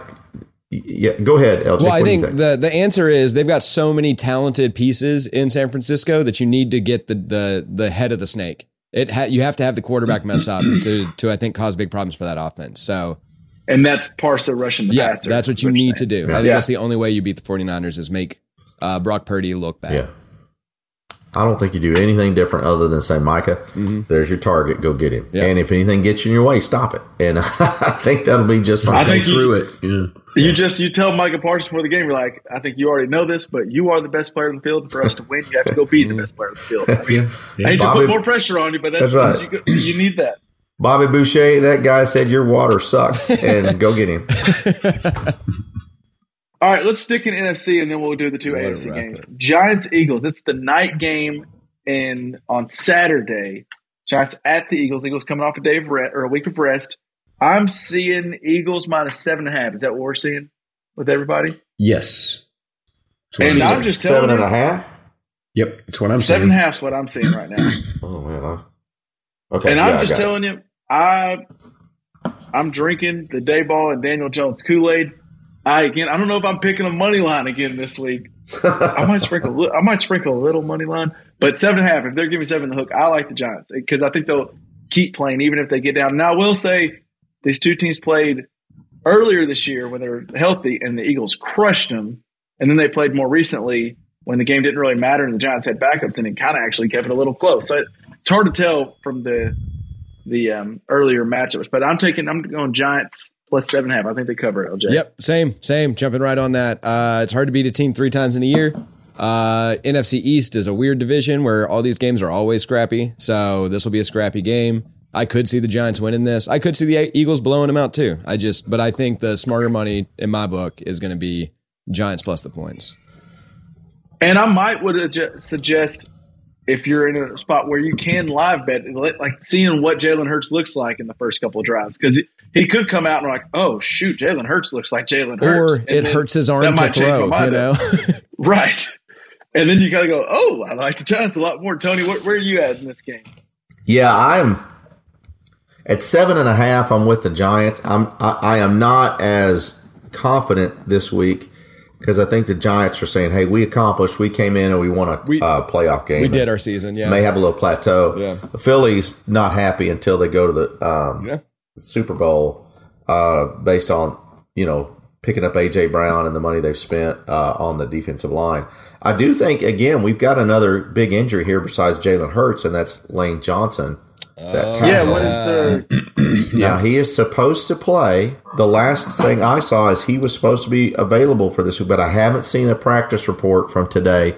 yeah, go ahead, LJ. Well, I What do you think, the the answer is they've got so many talented pieces in San Francisco that you need to get the the the head of the snake. It ha- you have to have the quarterback mess up to to I think cause big problems for that offense. So and that's Parsa rushing the yeah, passer. that's what you you're need to saying. do. I think Yeah. that's the only way you beat the 49ers is make uh, Brock Purdy look bad. Yeah. I don't think you do anything different other than say, Micah, there's your target. Go get him. Mm-hmm. Yeah. And if anything gets you in your way, stop it. And I think that'll be just fine. I think you- through it. Yeah. You just you tell Micah Parsons before the game, you're like, I think you already know this, but you are the best player in the field. And for us to win, you have to go beat the best player in the field. I, mean, Yeah. I hate to put more pressure on you, but that's, That's right. You, you need that. Bobby Boucher, that guy said your water sucks, and go get him. All right, let's stick in NFC and then we'll do the two What AFC rough games. Giants Eagles. It's the night game in on Saturday. Giants at the Eagles. Eagles coming off a day of rest or a week of rest. I'm seeing Eagles minus seven and a half. Is that what we're seeing with everybody? Yes. That's And I'm I'm just Seven telling and a half? Yep. That's what I'm seven saying. and a half is what I'm seeing right now. Oh, man. Okay. and yeah, I'm just got it. telling you, I I'm drinking the Daboll and Daniel Jones Kool Aid. I again, I don't know if I'm picking a money line again this week. I might sprinkle, li- I might sprinkle a little money line, but seven and a half. If they're giving seven the hook, I like the Giants because I think they'll keep playing even if they get down. Now I will say these two teams played earlier this year when they were healthy, and the Eagles crushed them, and then they played more recently when the game didn't really matter and the Giants had backups, and it kind of actually kept it a little close. So it, it's hard to tell from the the um, earlier matchups, but I'm taking I'm going Giants plus seven and a half. I think they cover it. LJ. Yep, same, same. Jumping right on that. Uh, it's hard to beat a team three times in a year. Uh, NFC East is a weird division where all these games are always scrappy. So this will be a scrappy game. I could see the Giants winning this. I could see the Eagles blowing them out too. I just, but I think the smarter money in my book is going to be Giants plus the points. And I might would suggest if you're in a spot where you can live bet, like seeing what Jalen Hurts looks like in the first couple of drives, because he, he could come out and like, oh shoot, Jalen Hurts looks like Jalen Hurts, Or And it hurts his arm to might change my throw, you know? right? And then you got to go, oh, I like the Giants a lot more. Tony, where, where are you at in this game? Yeah, I'm at seven and a half. I'm with the Giants. I'm I, I am not as confident this week because I think the Giants are saying, "Hey, we accomplished. We came in and we won a We- uh, playoff game. we did our season, yeah. May have a little plateau. Yeah. The Phillies not happy until they go to the um, Yeah. Super Bowl, uh, based on you know picking up AJ Brown and the money they've spent uh, on the defensive line. I do think again we've got another big injury here besides Jalen Hurts, and that's Lane Johnson. That Oh, Yeah, what is the? Now he is supposed to play. The last thing I saw is he was supposed to be available for this, but I haven't seen a practice report from today.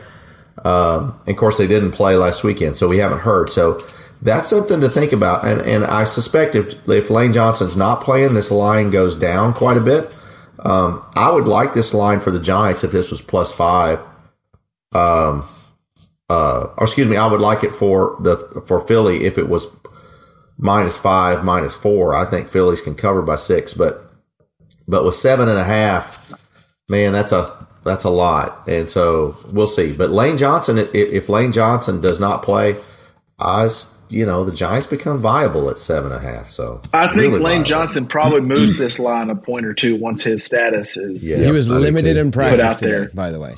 Um, and of course, they didn't play last weekend, so we haven't heard. So that's something to think about. And and I suspect if if Lane Johnson's not playing, this line goes down quite a bit. Um, I would like this line for the Giants if this was plus five. Um, uh, or excuse me, I would like it for the for Philly if it was minus five, minus four. I think Phillies can cover by six, but but with seven and a half, man, that's a that's a lot, and so we'll see. But Lane Johnson, if, if Lane Johnson does not play, I s- you know the Giants become viable at seven and a half. So I think really Lane viable. Johnson probably moves this line a point or two once his status is. Yeah. he was limited in practice out today, there. by the way.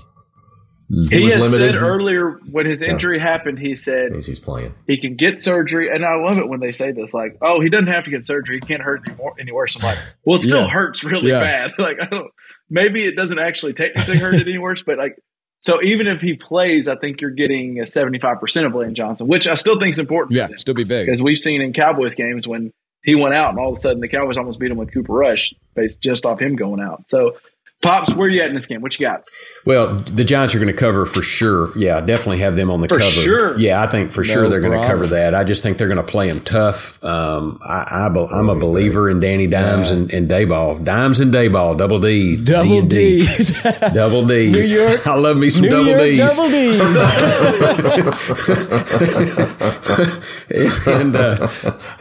He was has limited. said earlier when his injury happened, he said he's playing. he can get surgery, and I love it when they say this, like, "Oh, he doesn't have to get surgery; he can't hurt any, more, any worse." I'm like, "Well, it still Yeah. hurts really Yeah. bad. Like, I don't. Maybe it doesn't actually technically hurt it any worse, but like, so even if he plays, I think you're getting a 75 percent of Lane Johnson, which I still think is important. Yeah, still be big. because we've seen in Cowboys games when he went out, and all of a sudden the Cowboys almost beat him with Cooper Rush based just off him going out. So, pops, where you at in this game? What you got? Well, the Giants are going to cover for sure. Yeah, definitely have them on the For cover. sure. Yeah, I think for sure they're going to cover that. I just think they're going to play them tough. Um, I, I, I'm a believer in Danny Dimes and, and Daboll. Dimes and Daboll, double D. Double D and D. D's. Double D's. New York- I love me some New double York D's. Double D's. and uh,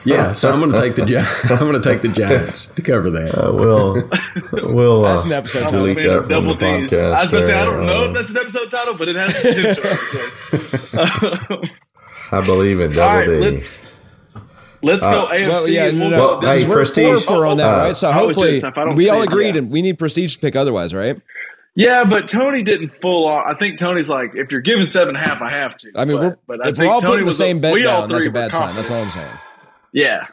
yeah, so I'm going to take the Gi- I'm going to take the Giants to cover that. Uh, we'll we'll uh, That's an episode delete that from the Ds. podcast. I was about to say, I don't know Uh, if that's an episode title, but it has potential. I believe in double right, D. let's let's go AFC. Well, yeah, and no, we'll no. Well, go- hey, this is- we're Prestige, four on that, uh, right? So I hopefully just- I we all agreed, yeah. and we need prestige to pick otherwise, right? Yeah, but Tony didn't full on. I think Tony's like, if you're giving seven and a half, I have to. I mean, but, we're, but I if we're all Tony putting the was- same bet down, that's a three were bad sign. That's all I'm saying. Yeah.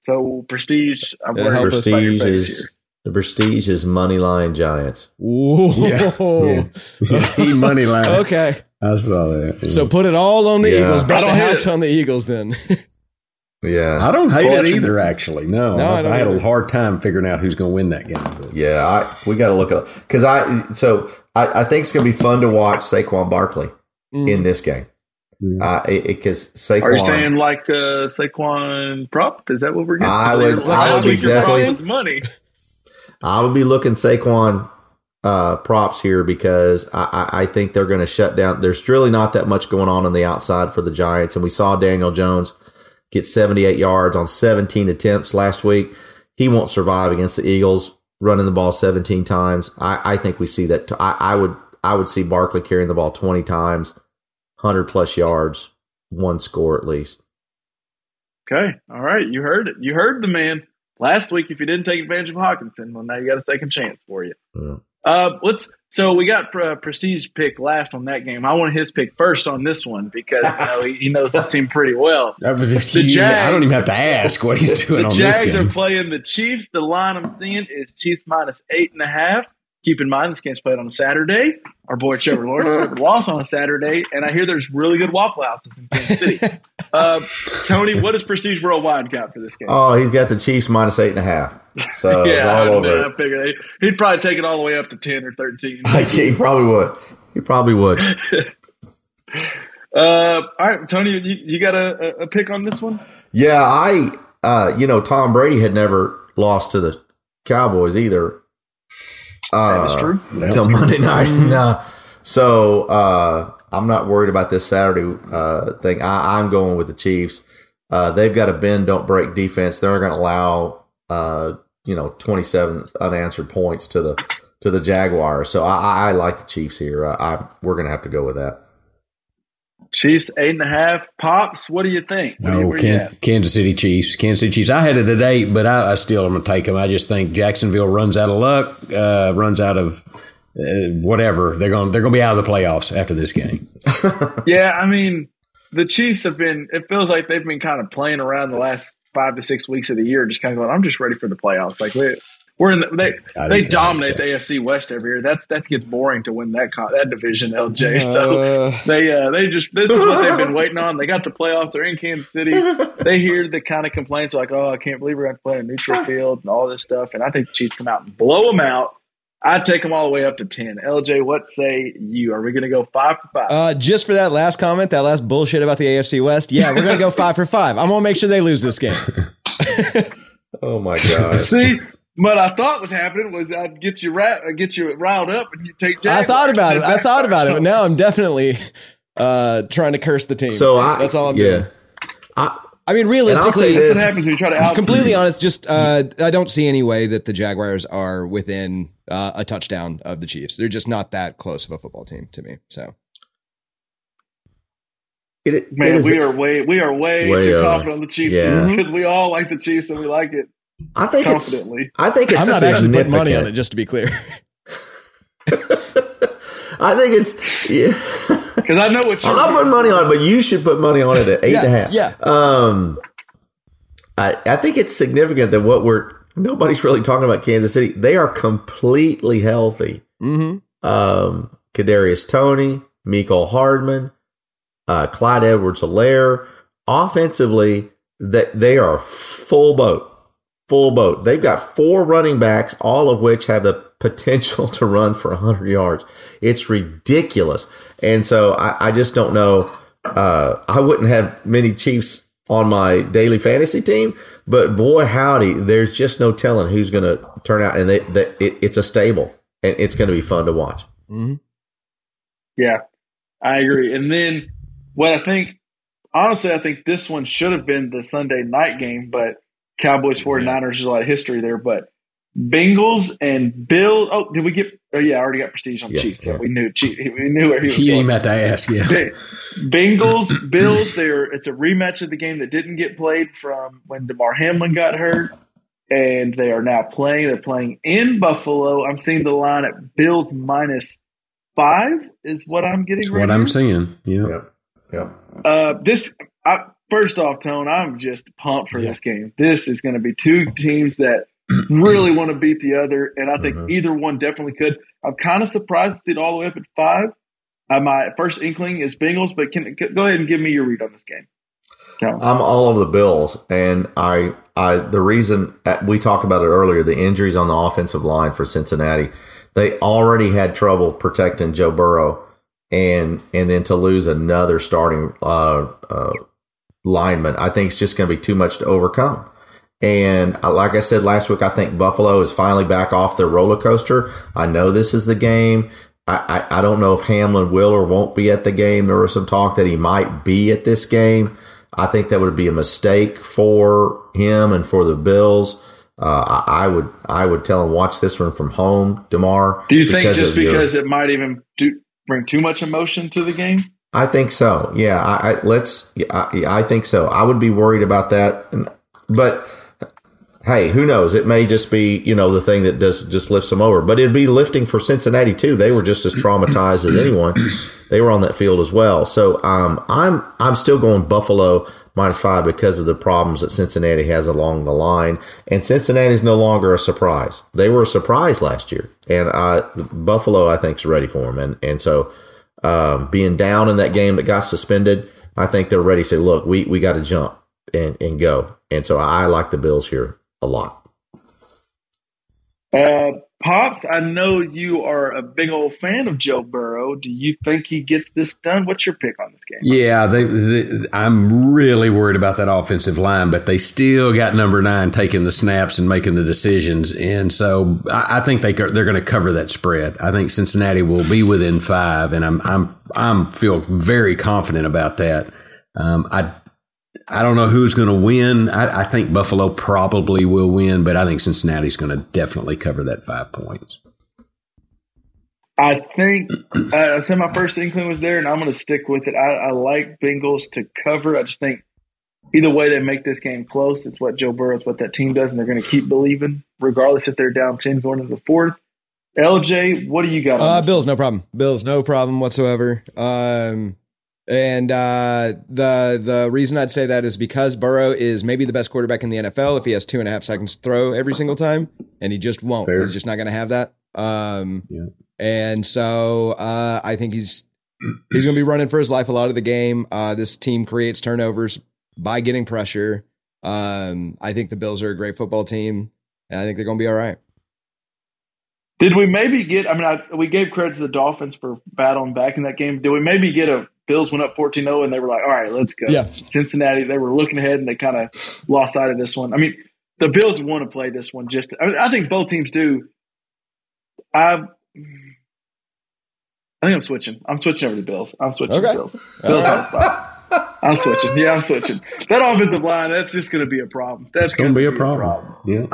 So prestige. I'm Yeah, worried help about us. your Prestige face is here. The Prestige is money line Giants. Ooh. he money line. okay. I saw that. So put it all on the Yeah. Eagles. I Bet the don't hate house on the Eagles then. Yeah, I don't hate it either. Actually, no. No, I I, don't I had either. a hard time figuring out who's going to win that game. But yeah. I we got to look up. because I so I, I think it's going to be fun to watch Saquon Barkley Mm. in this game. Mm. Uh, because Saquon, Are you saying like uh, Saquon prop? Is that what we're getting? I would- last I would week your definitely- money. I would be looking Saquon uh, props here because I, I, think they're going to shut down. There's really not that much going on on the outside for the Giants, and we saw Daniel Jones get 78 yards on 17 attempts last week. He won't survive against the Eagles running the ball 17 times. I, I think we see that. T- I, I would I would see Barkley carrying the ball 20 times, 100 plus yards, one score at least. Okay. All right. You heard it. You heard the man. Last week, if you didn't take advantage of Hockenson, well, now you got a second chance for you. Yeah. Uh, let's. So we got uh, Prestige pick last on that game. I want his pick first on this one because you know, he, he knows his team pretty well. I, was just- The yeah, I don't even have to ask what he's doing The Jags this are playing the Chiefs. The line I'm seeing is Chiefs minus eight and a half. Keep in mind this game's played on Saturday. Our boy Trevor Lawrence lost on a Saturday, and I hear there's really good Waffle Houses in Kansas City. Uh, Tony, what does Prestige Worldwide got for this game? Oh, he's got the Chiefs minus eight and a half. So it's yeah, all I, over. I he- he'd probably take it all the way up to ten or thirteen. he probably would. He probably would. Uh, all right, Tony, you, you got a, a pick on this one? Yeah, I, uh, you know, Tom Brady had never lost to the Cowboys either. Uh, That is true. Until Monday night. And, uh, so uh, I'm not worried about this Saturday uh, thing. I, I'm going with the Chiefs. Uh, they've got a bend, don't break defense. They're going to allow, uh, you know, 27 unanswered points to the to the Jaguars. So I, I, I like the Chiefs here. I, I we're going to have to go with that. Chiefs eight and a half. Pops, what do you think? What do you, No, where you Kansas City Chiefs. Kansas City Chiefs. I had it at eight, but I, I still am going to take them. I just think Jacksonville runs out of luck, uh, runs out of uh, whatever. They're going. They're going to be out of the playoffs after this game. Yeah, I mean, the Chiefs have been. It feels like they've been kind of playing around the last five to six weeks of the year, just kind of going. I'm just ready for the playoffs. Like we We're in the, they I they think so. dominate the AFC West every year. That's that gets boring to win that con- that division, LJ. So Uh, they uh, they just this is what they've been waiting on. They got the playoffs. They're in Kansas City. They hear the kind of complaints like, "Oh, I can't believe we're going to play a neutral field and all this stuff." And I think the Chiefs come out and blow them out. I'd take them all the way up to ten. LJ, what say you? Are we going to go five for five? uh, just for that last comment, that last bullshit about the AFC West. Yeah, we're gonna go five for five. I'm gonna make sure they lose this game. Oh my god! See, what I thought was happening was I'd get you ra- I'd get you riled up and you take. I thought about it. I thought about it, but now I'm definitely uh, trying to curse the team. So I that's all I'm yeah. doing. I, I mean, realistically. That's what happens when you try to out. completely honest, just uh, I don't see any way that the Jaguars are within uh, a touchdown of the Chiefs. They're just not that close of a football team to me. So it, it Man, is- we are way we are way, Way too over. confident on the Chiefs Yeah. because we all like the Chiefs and we like it I think it's. I think it's. I'm not actually putting money on it, just to be clear. I think it's. Yeah. Because I know what you're. I'm not putting money on it, but you should put money on it at eight and a half. yeah. Um, I I think it's significant that what we're nobody's really talking about Kansas City. They are completely healthy. Mm-hmm. Um, Kadarius Toney, Mecole Hardman, uh, Clyde Edwards-Helaire. Offensively, that they are full boat, full boat. They've got four running backs, all of which have the potential to run for 100 yards. It's ridiculous. And so I, I just don't know. Uh, I wouldn't have many Chiefs on my daily fantasy team, but boy, howdy, there's just no telling who's going to turn out. And they, they, it, it's a stable, and it's going to be fun to watch. Mm-hmm. Yeah, I agree. And then what I think, honestly, I think this one should have been the Sunday night game, but Cowboys 49ers, there's a lot of history there. But Bengals and Bill. Oh, did we get? Oh, yeah, I already got prestige on Yeah, Chiefs. yeah. So we knew Chief. We knew where he was You going. ain't about to ask, yeah. Bengals, Bills. There, it's a rematch of the game that didn't get played from when Damar Hamlin got hurt, and they are now playing. They're playing in Buffalo. I'm seeing the line at Bills minus five is what I'm getting. That's right what I'm seeing. Yeah. Yep. Yep. Uh, this I, first off, Tone, I'm just pumped for this game. This is going to be two teams that really want to beat the other, and I think Mhm. either one definitely could. I'm kind of surprised it all the way up at five. Uh, my first inkling is Bengals, but can go ahead and give me your read on this game. Tone. I'm all over the Bills, and I, I, the reason uh, we talked about it earlier, the injuries on the offensive line for Cincinnati, they already had trouble protecting Joe Burrow, and and then to lose another starting uh, uh, lineman, I think it's just going to be too much to overcome. And uh, like I said last week, I think Buffalo is finally back off their roller coaster. I know this is the game. I, I, I don't know if Hamlin will or won't be at the game. There was some talk that he might be at this game. I think that would be a mistake for him and for the Bills. Uh, I, I would I would tell him watch this one from home, Damar. Do you think just of your- because it might even do, bring too much emotion to the game? I think so. Yeah, I, I let's. I, I think so. I would be worried about that, but hey, who knows? It may just be you know the thing that does just lifts them over. But it'd be lifting for Cincinnati too. They were just as traumatized as anyone. They were on that field as well. So um, I'm I'm still going Buffalo minus five because of the problems that Cincinnati has along the line. And Cincinnati is no longer a surprise. They were a surprise last year, and Buffalo I think is ready for them. And and so um, being down in that game that got suspended, I think they're ready to say, look, we, we got to jump and, and go. And so I like the Bills here a lot. Uh, Pops, I know you are a big old fan of Joe Burrow. Do you think he gets this done? What's your pick on this game? Yeah, they, they, I'm really worried about that offensive line, but they still got number nine taking the snaps and making the decisions, and so I, I think they they're going to cover that spread. I think Cincinnati will be within five, and I'm I'm I'm feel very confident about that. Um, I I don't know who's going to win. I, I think Buffalo probably will win, but I think Cincinnati's going to definitely cover that five points. I think uh, I said my first inkling was there, and I'm going to stick with it. I, I like Bengals to cover. I just think either way they make this game close. It's what Joe Burrow, it's what that team does, and they're going to keep believing, regardless if they're down ten going into the fourth. LJ, what do you got? On Uh, this? Bills, no problem. Bills, no problem whatsoever. Um, And uh, the the reason I'd say that is because Burrow is maybe the best quarterback in the NFL if he has two and a half seconds to throw every single time, and he just won't. Fair. He's just not going to have that. Um, Yeah. And so uh, I think he's he's going to be running for his life a lot of the game. Uh, this team creates turnovers by getting pressure. Um, I think the Bills are a great football team, and I think they're going to be all right. Did we maybe get? I mean, I, we gave credit to the Dolphins for battling back in that game. Did we maybe get a Bills went up 14-0 and they were like, "All right, let's go." Yeah. Cincinnati. They were looking ahead and they kind of lost sight of this one. I mean, the Bills want to play this one. Just, I, mean, I think both teams do. I, I think I'm switching. I'm switching over to Bills. I'm switching Okay. to Bills. Bills All on five. I'm switching. Yeah, I'm switching. That offensive line, that's just going to be a problem. That's going to be a problem. Yeah.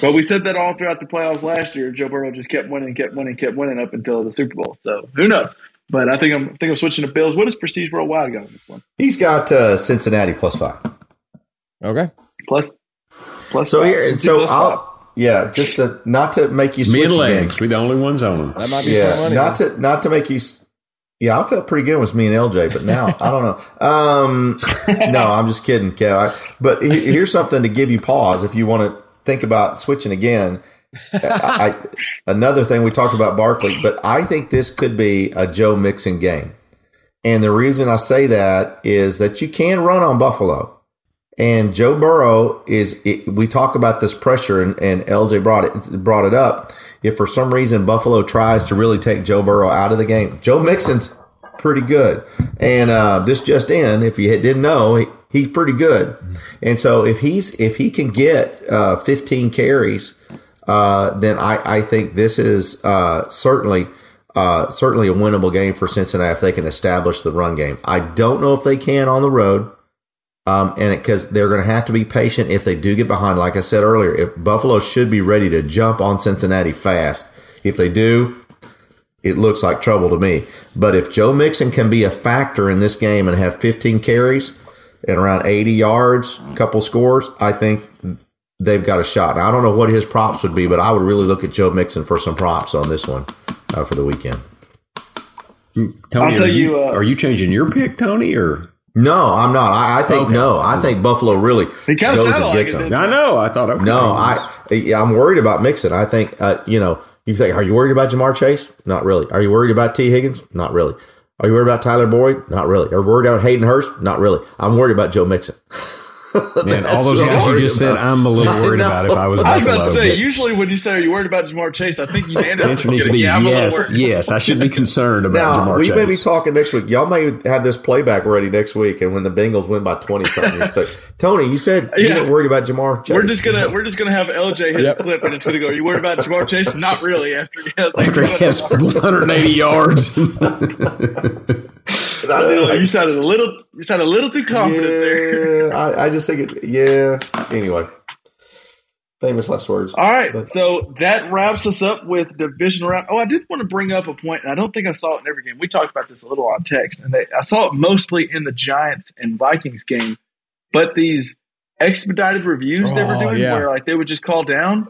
but we said that all throughout the playoffs last year. Joe Burrow just kept winning, kept winning, kept winning up until the Super Bowl. So who knows? But I think I'm I think I'm switching to Bills. What does Prestige Worldwide got on this one? He's got uh, Cincinnati plus five. Okay. Plus, plus. So five. here, Let's so plus. I'll yeah, just to not to make you switch Mid again. legs. We the only ones on them. That might be smart Yeah, money. not to not to make you. Yeah, I felt pretty good with me and LJ, but now I don't know. Um, no, I'm just kidding, Kev. I, but here's something to give you pause if you want to think about switching again. I, another thing we talked about Barkley, but I think this could be a Joe Mixon game, and the reason I say that is that you can run on Buffalo. And Joe Burrow is. It, we talk about this pressure, and, and LJ brought it brought it up. If for some reason Buffalo tries to really take Joe Burrow out of the game, Joe Mixon's pretty good. And uh, this just in, if you didn't know, he, he's pretty good. And so if he's if he can get uh, 15 carries, uh, then I, I think this is uh, certainly. Uh, certainly a winnable game for Cincinnati if they can establish the run game. I don't know if they can on the road. Um, and because they're going to have to be patient if they do get behind. Like I said earlier, if Buffalo should be ready to jump on Cincinnati fast. If they do, it looks like trouble to me. But if Joe Mixon can be a factor in this game and have 15 carries and around 80 yards, a couple scores, I think they've got a shot. Now, I don't know what his props would be, but I would really look at Joe Mixon for some props on this one uh, for the weekend. Tony, I'll tell are you, you, uh, are you changing your pick, Tony, or No, I'm not. I, I think Okay. no. I think Buffalo really He goes and like gets it, them. I know. I thought okay. No, I I'm worried about Mixon. I think uh, you know you think are you worried about Ja'Marr Chase? Not really. Are you worried about Tee Higgins? Not really. Are you worried about Tyler Boyd? Not really. Are you worried about Hayden Hurst? Not really. I'm worried about Joe Mixon. Man, all those guys you worried just said. I'm a little worried about if I was I was Buffalo. about to say. but Usually, when you say, "Are you worried about Ja'Marr Chase?" I think you the answer answer needs to be yeah, I'm a little yes, worried. yes. I should be concerned about Now Ja'Marr we Chase. may be talking next week. Y'all may have this playback ready next week, and when the Bengals win by twenty something, you say, "Tony, you said you Yeah. weren't worried about Ja'Marr Chase." We're just gonna we're just gonna have LJ hit Yep. the clip and it's gonna go. Are you worried about Ja'Marr Chase? Not really. After he has, like, After he has 180 yards. I do like- you sounded a little you sounded a little too confident there. yeah, I, I just think it. Yeah. Anyway, famous last words. All right, But- so that wraps us up with division round. Oh, I did want to bring up a point, and I don't think I saw it in every game. We talked about this a little on text, and they, I saw it mostly in the Giants and Vikings game. But these expedited reviews they were Oh, doing, yeah. where like they would just call down,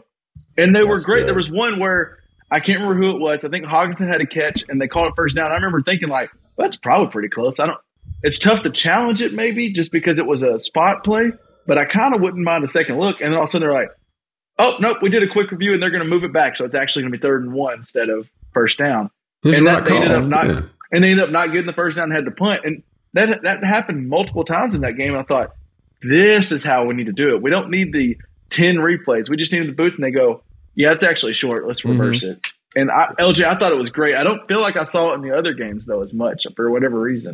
and they were great. good. There was one where I can't remember who it was. I think Hockenson had a catch, and they called it first down. I remember thinking like, well, that's probably pretty close. I don't. It's tough to challenge it, maybe just because it was a spot play. But I kind of wouldn't mind a second look. And then all of a sudden they're like, oh nope, we did a quick review, and they're going to move it back, so it's actually going to be third and one instead of first down. It's and that, they ended up not, Yeah. and they ended up not getting the first down and had to punt. And that that happened multiple times in that game. And I thought, this is how we need to do it. We don't need the ten replays. We just need the booth, and they go, yeah, it's actually short. Let's Mm-hmm. reverse it. And I, LJ, I thought it was great. I don't feel like I saw it in the other games though as much for whatever reason.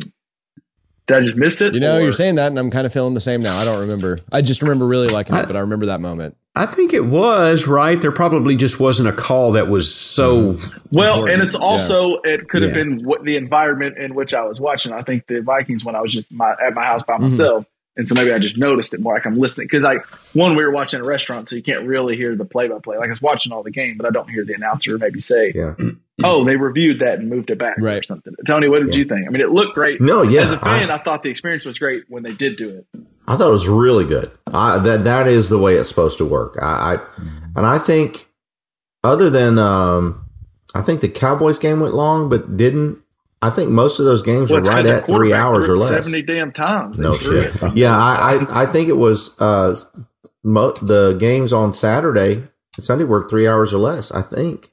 Did I just miss it? You know, Or- you're saying that, and I'm kind of feeling the same now. I don't remember. I just remember really liking I- it, but I remember that moment. I think it was right. There probably just wasn't a call that was so. Mm-hmm. Well, important. and it's also it could have Yeah. been what the environment in which I was watching. I think the Vikings when I was just my, at my house by mm-hmm. myself, and so maybe I just noticed it more. Like I'm listening because like one we were watching a restaurant, so you can't really hear the play by play. Like I was watching all the game, but I don't hear the announcer maybe say, Yeah. "Oh, they reviewed that and moved it back" or Right. something. Tony, what did you think? I mean, it looked great. No, yeah, As a fan, I- I, thought the experience was great when they did do it. I thought it was really good. I, that that is the way it's supposed to work. I, I and I think other than um, I think the Cowboys game went long, but didn't I think most of those games Well, were right at three hours or less. Seventy damn times. No shit. Yeah, I, I, I think it was uh, mo- the games on Saturday and Sunday were three hours or less. I think,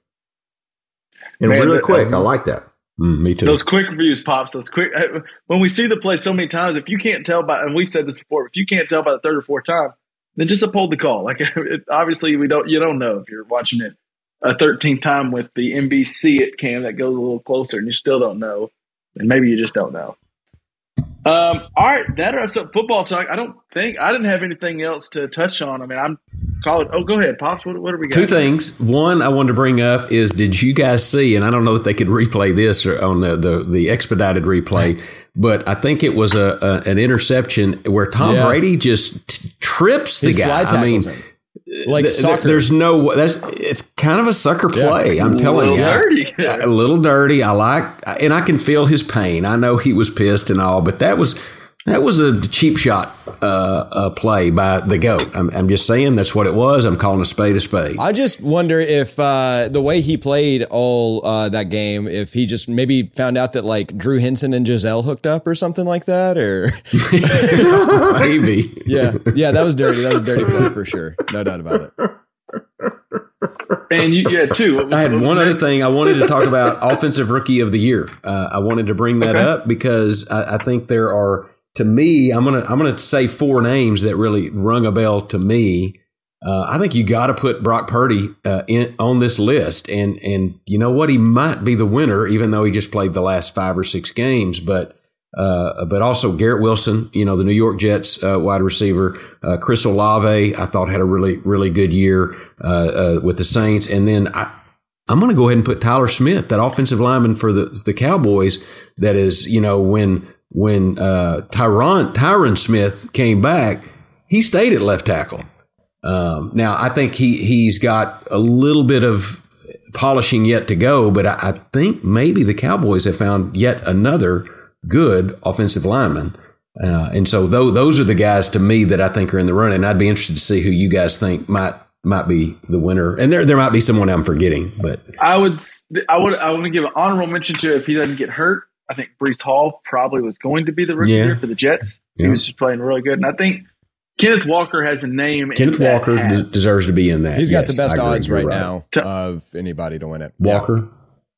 and Man, really the- quick. I um, like that. Mm, me too. Those quick reviews, pops. Those quick. uh, When we see the play so many times, if you can't tell by, and we've said this before, if you can't tell by the third or fourth time, then just uphold the call. Like it, obviously, we don't. You don't know if you're watching it a 13th time with the NBC it cam that goes a little closer, and you still don't know, and maybe you just don't know. Um, all right, that wraps up football talk. I don't think I didn't have anything else to touch on. I mean, I'm calling. Oh, go ahead, pops. What, what are we got? Two things. One, I wanted to bring up is did you guys see? And I don't know if they could replay this or on the the, the expedited replay, but I think it was a, a an interception where Tom Yes. Brady just t- trips the He guy. slide I mean, him. Like th- th- soccer. there's no. That's it's kind of a sucker play. I'm telling little you, dirty. a little dirty. I like, and I can feel his pain. I know he was pissed and all, but that was. That was a cheap shot uh, uh, play by the goat. I'm, I'm just saying that's what it was. I'm calling a spade a spade. I just wonder if uh, the way he played all uh, that game, if he just maybe found out that like Drew Henson and Gisele hooked up or something like that, or Maybe. yeah, yeah, that was dirty. That was a dirty play for sure, no doubt about it. And you, yeah, two. I had one other thing I wanted to talk about offensive rookie of the year. Uh, I wanted to bring that Okay. up because I, I think there are to me. I'm gonna I'm gonna say four names that really rung a bell to me. Uh, I think you got to put Brock Purdy uh, in on this list, and and you know what, he might be the winner, even though he just played the last five or six games. But uh, but also Garrett Wilson, you know, the New York Jets uh, wide receiver. Uh, Chris Olave, I thought had a really, really good year uh, with the Saints. And then I, I'm going to go ahead and put Tyler Smith, that offensive lineman for the, the Cowboys. That is, you know, when when uh, Tyron Tyron Smith came back, he stayed at left tackle. Um, now I think he he's got a little bit of polishing yet to go, but I, I think maybe the Cowboys have found yet another good offensive lineman. Uh, and so those, those are the guys to me that I think are in the running. I'd be interested to see who you guys think might might be the winner. And there there might be someone I'm forgetting, but I would, I would, I want to give an honorable mention to if he doesn't get hurt. I think Breece Hall probably was going to be the rookie Yeah. year for the Jets. He was just playing really good, and I think Kenneth Walker has a name. in Kenneth that Walker hat. des- deserves to be in that. He's got Yes, the best agree. odds You're right, now To- of anybody to win it. Walker.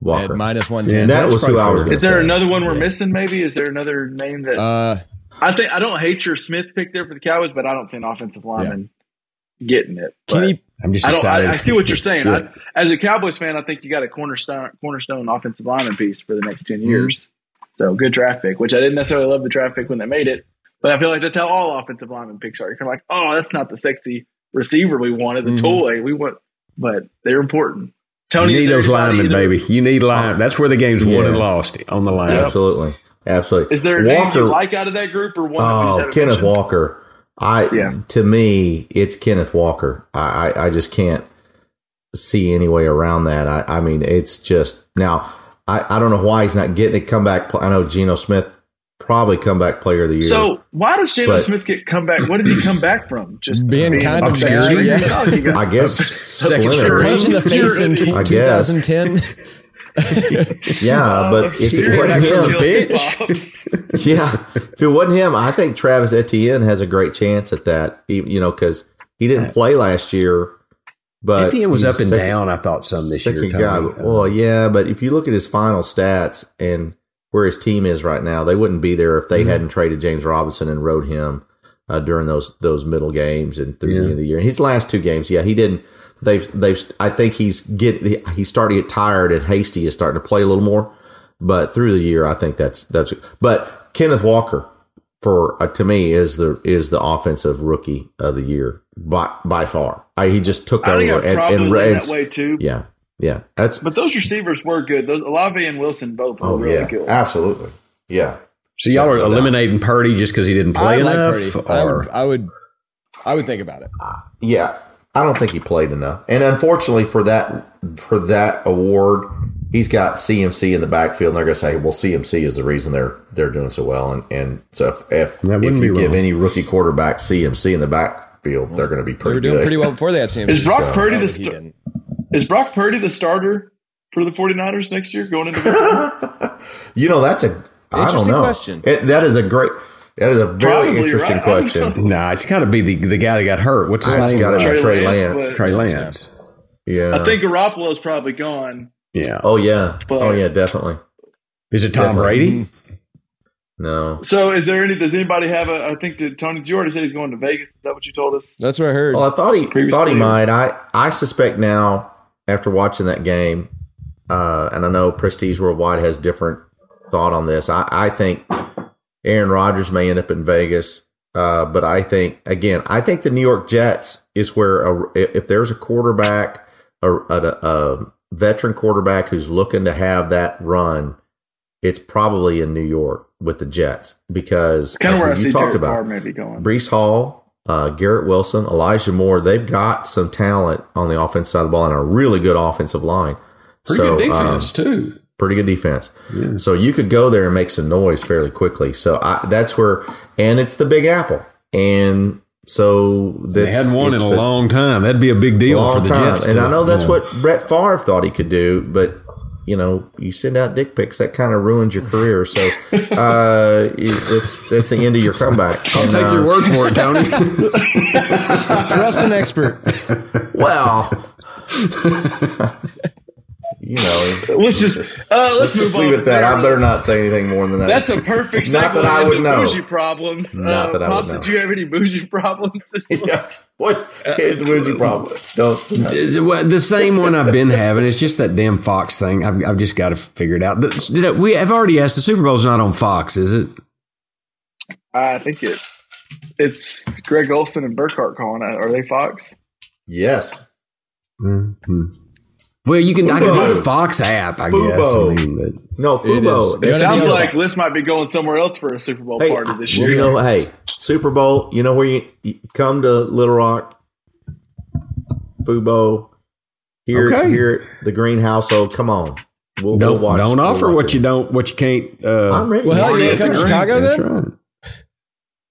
Walker. At minus one Yeah, that was who I was Is to say. there another one we're Yeah. missing? Maybe is there another name that Uh, I think I don't hate your Smith pick there for the Cowboys, but I don't see an offensive lineman getting it. But Kenny, I'm just I excited. I, I see what you're saying. Yeah. I, as a Cowboys fan, I think you got a cornerstone cornerstone offensive lineman piece for the next ten Mm-hmm. years. So good draft pick, which I didn't necessarily love the draft pick when they made it, but I feel like that's how all offensive lineman picks are. You're kind of like, oh, that's not the sexy receiver we wanted, the Mm-hmm. toy we want, but they're important. you Tony, need those linemen, either- baby. You need line. That's where the game's won and lost on the line. Absolutely. Absolutely. Is there a name Walker, you like out of that group or one? that we just Oh, haven't Kenneth mentioned? Walker. I Yeah. to me, it's Kenneth Walker. I, I, I just can't see any way around that. I, I mean, it's just now. I, I don't know why he's not getting a Comeback. I know Geno Smith probably comeback player of the year. So why does Geno Smith get come back? What did he come back from? Just Being kind of Obscurity? yeah. Oh, I guess Second splinter. punch in the face in I guess. 2010. Yeah, but if it wasn't him, Bitch. yeah, if it wasn't him, I think Travis Etienne has a great chance at that. he- You know, because he didn't play last year, but Etienne was up and second- down. I thought some this year. guy. Uh, Well, yeah, but if you look at his final stats and where his team is right now, they wouldn't be there if they Mm-hmm. hadn't traded James Robinson and rode him uh, during those those middle games and through Yeah. the end of the year. His last two games, yeah, he didn't. They've they've. I think he's get he's starting to get tired and hasty. Is starting to play a little more, but through the year, I think that's that's. But Kenneth Walker for uh, to me is the is the offensive rookie of the year by by far. I, he just took I think over I and, probably and, and that way too. yeah, yeah. That's But those receivers were good. Those Olave and Wilson both were oh really yeah, good. absolutely, yeah. So y'all are Yeah, eliminating Purdy just because he didn't I play like enough, Purdy. I would, I would, I would think about it. Yeah, I don't think he played enough, and unfortunately for that for that award, he's got CMC in the backfield, and they're going to say, "Well, CMC is the reason they're they're doing so well." And and so if if, if you give wrong. any rookie quarterback CMC in the backfield, they're going to be They pretty were doing good. pretty well before they had CMC. Is Brock so- Purdy the st- Is Brock Purdy the starter for the 49ers next year going into victory? you know, that's a I don't Interesting know. question. It, that is a great. That is a very Probably interesting right. I don't question. Nah, it's got to be the the guy that got hurt. What's his It's name? got to be Trey Trey Lance, Lance. Trey Lance. Yeah. I think Garoppolo's probably gone. Yeah. Oh yeah. But- oh yeah. Definitely. Is it Tom Definitely. Brady? No. So, is there any? Does anybody have a? I think did Tony? Did you already say he's going to Vegas? Is that what you told us? That's what I heard. Well, I thought he Previously- thought he might. I I suspect now after watching that game, uh, and I know Prestige Worldwide has different thought on this. I, I think Aaron Rodgers may end up in Vegas, uh, but I think again, I think the New York Jets is where a, if there's a quarterback, a, a, a veteran quarterback who's looking to have that run, it's probably in New York with the Jets because Kind of where you talked about. Carr maybe going. Breece Hall, uh, Garrett Wilson, Elijah Moore, they've got some talent on the offensive side of the ball and a really good offensive line. Pretty So, good um, defense too. pretty good defense. So you could go there and make some noise fairly quickly. So I, that's where, and it's the Big Apple, and so that's, They hadn't won in a the long time. That'd be a big deal long for the time. Jets. And to- I know that's yeah. what Brett Favre thought he could do, but you know, you send out dick pics, that kind of ruins your career. So uh, it's that's the end of your comeback. I'll And, take uh, your word for it, Tony. Trust an expert. Well, you know, Let's just uh, let's, let's move just on leave it at that. there. I better not say anything more than that. That's a perfect. Not that I would know. Bougie problems. Not uh, that I would Pops, know. did you have any bougie problems this week? yeah. What? Here's the you problem. Don't. Well, the same one I've been having. It's just that damn Fox thing. I've, I've just got to figure it out. The- did I- we have already asked. The Super Bowl's not on Fox, is it? I think it. It's Greg Olsen and Burkhardt calling it. Are they Fox? Yes. Mm-hmm. Well, you can. I can do Fubo. the Fox app, I Fubo. guess. I mean, but No, It Fubo. is. That's It Sounds like Fox. Liz might be going somewhere else for a Super Bowl Hey, party this year. you know, hey, Super Bowl. You know where you, you come to Little Rock, Fubo. Here, Okay. here, at the Green Household. Come on, we'll, don't we'll watch. don't we'll offer watch what it. you don't, what you can't. Uh, I'm ready. Well, hell, Marty, you at want to come to Green. Chicago that's then?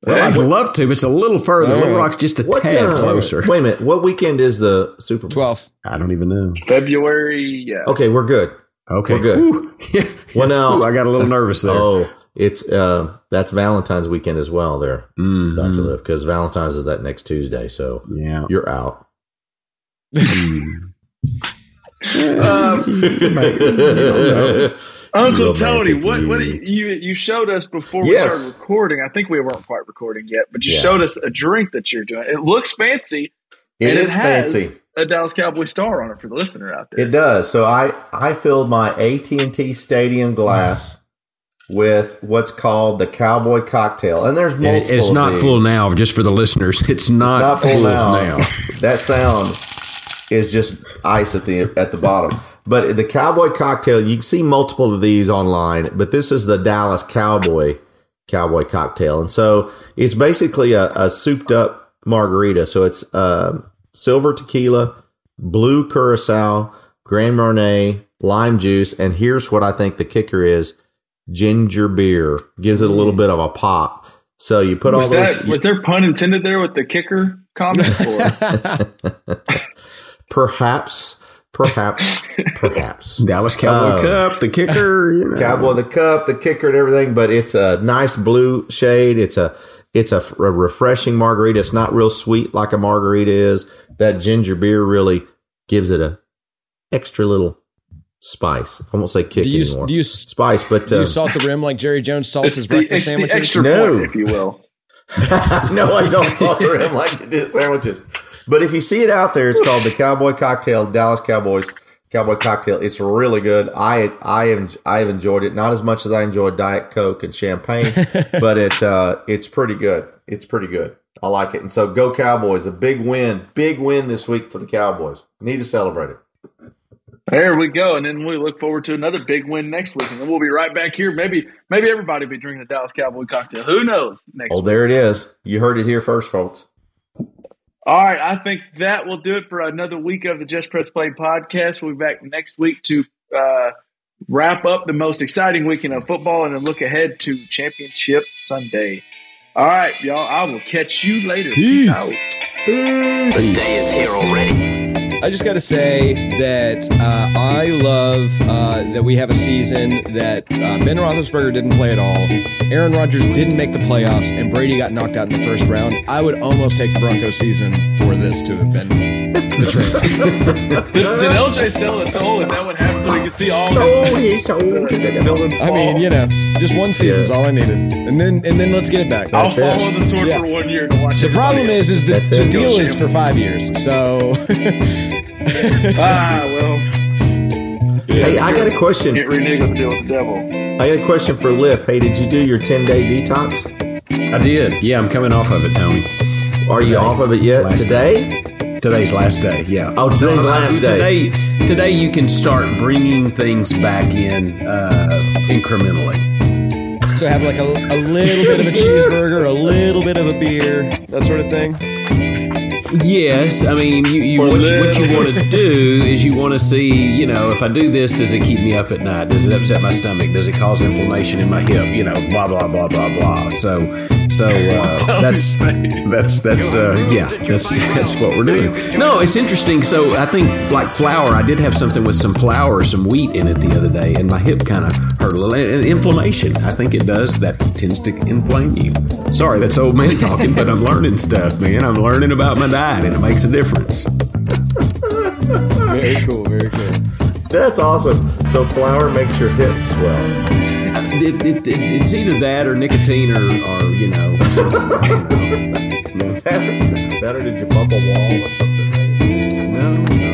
Right. Well, I'd love to, but it's a little further. Little. Rock's just a What tad uh, closer. Wait a minute. What weekend is the Super Bowl? 12th. I don't even know. February. Yeah. Okay, we're good. Okay, We're good. Yeah. Well, now- Ooh, I got a little nervous there. Oh, it's uh, that's Valentine's weekend as well. There, Mhm. Doctor Liv, because Valentine's is that next Tuesday. So Yeah. you're out. Mm. Uncle Tony, what what you. you you showed us before we Yes. started recording? I think we weren't quite recording yet, but you Yeah. showed us a drink that you're doing. It looks fancy. It and is has fancy. A Dallas Cowboy star on it for the listener out there. It does. So I I filled my AT and T Stadium glass with what's called the Cowboy cocktail, and there's multiple. it- it's of not these. full now, just for the listeners. It's not, It's not full now. now. that sound is just ice at the at the bottom. But the Cowboy cocktail, you can see multiple of these online, but this is the Dallas Cowboy Cowboy cocktail, and so it's basically a, a souped up margarita. So it's uh, silver tequila, blue curacao, Grand Marnier, lime juice, and here's what I think the kicker is: ginger beer gives it a little bit of a pop. So you put all those. that was there pun intended there with the kicker comment? Perhaps, perhaps, perhaps. Dallas Cowboy Um, Cup, the kicker. You know. Cowboy, the cup, the kicker, and everything. But it's a nice blue shade. It's a it's a refreshing margarita. It's not real sweet like a margarita is. That ginger beer really gives it a extra little spice. I won't say kick Do you, anymore. do you, spice, but do uh, you salt the rim like Jerry Jones salts It's his the, breakfast it's the sandwiches? extra No. point, if you will. no, I don't salt the rim like you do sandwiches. But if you see it out there, it's called the Cowboy Cocktail, Dallas Cowboys Cowboy Cocktail. It's really good. I I am I have enjoyed it not as much as I enjoyed Diet Coke and champagne, but it uh, it's pretty good. It's pretty good. I like it. And so go Cowboys! A big win, big win this week for the Cowboys. Need to celebrate it. There we go, and then we look forward to another big win next week, and then we'll be right back here. Maybe maybe everybody will be drinking a Dallas Cowboy cocktail. Who knows? Next Oh, week. there it is. You heard it here first, folks. All right, I think that will do it for another week of the Just Press Play podcast. We'll be back next week to uh, wrap up the most exciting weekend of football and then look ahead to Championship Sunday. All right, y'all. I will catch you later. Peace. out. The day is here already. I just got to say that uh, I love uh, that we have a season that uh, Ben Roethlisberger didn't play at all, Aaron Rodgers didn't make the playoffs, and Brady got knocked out in the first round. I would almost take the Broncos season for this to have been the trade. Did, did LJ sell his soul? Is that what happened? So we could see all Sold his his soul the villains I mean, you know, just one season's Yeah. all I needed, and then and then let's get it back. I'll That's it. follow the sword Yeah. for one year to watch it. The problem else. is, is the, the deal is for five years. So ah, well, Hey, I got a question. can't renege deal with the devil. I got a question for Liff. Hey, did you do your 10 day detox? I did. Yeah, I'm coming off of it, Tony. Are you off of it yet? Last Today? Today's last day. Yeah. Oh, today's last day. Today, today you can start bringing things back in uh, incrementally. so have like a, a little bit of a cheeseburger, a little bit of a beer, that sort of thing. Yes, I mean, you, you what, you- what you want to do is you want to see, you know, if I do this, does it keep me up at night? Does it upset my stomach? Does it cause inflammation in my hip? You know, blah blah blah blah blah. So, so uh, that's that's that's uh, yeah, that's that's what we're doing. No, it's interesting. So I think like flour, I did have something with some flour, some wheat in it the other day, and my hip kind of hurt a little. And inflammation, I think it does. That tends to inflame you. Sorry, that's old man talking, but I'm learning stuff, man. I'm learning about my diet, and it makes a difference. Very cool, very cool. That's awesome. So flour makes your hips swell. It, it, it, it's either that or nicotine or, or you know, something, you know. that or did you bump a wall or something? No,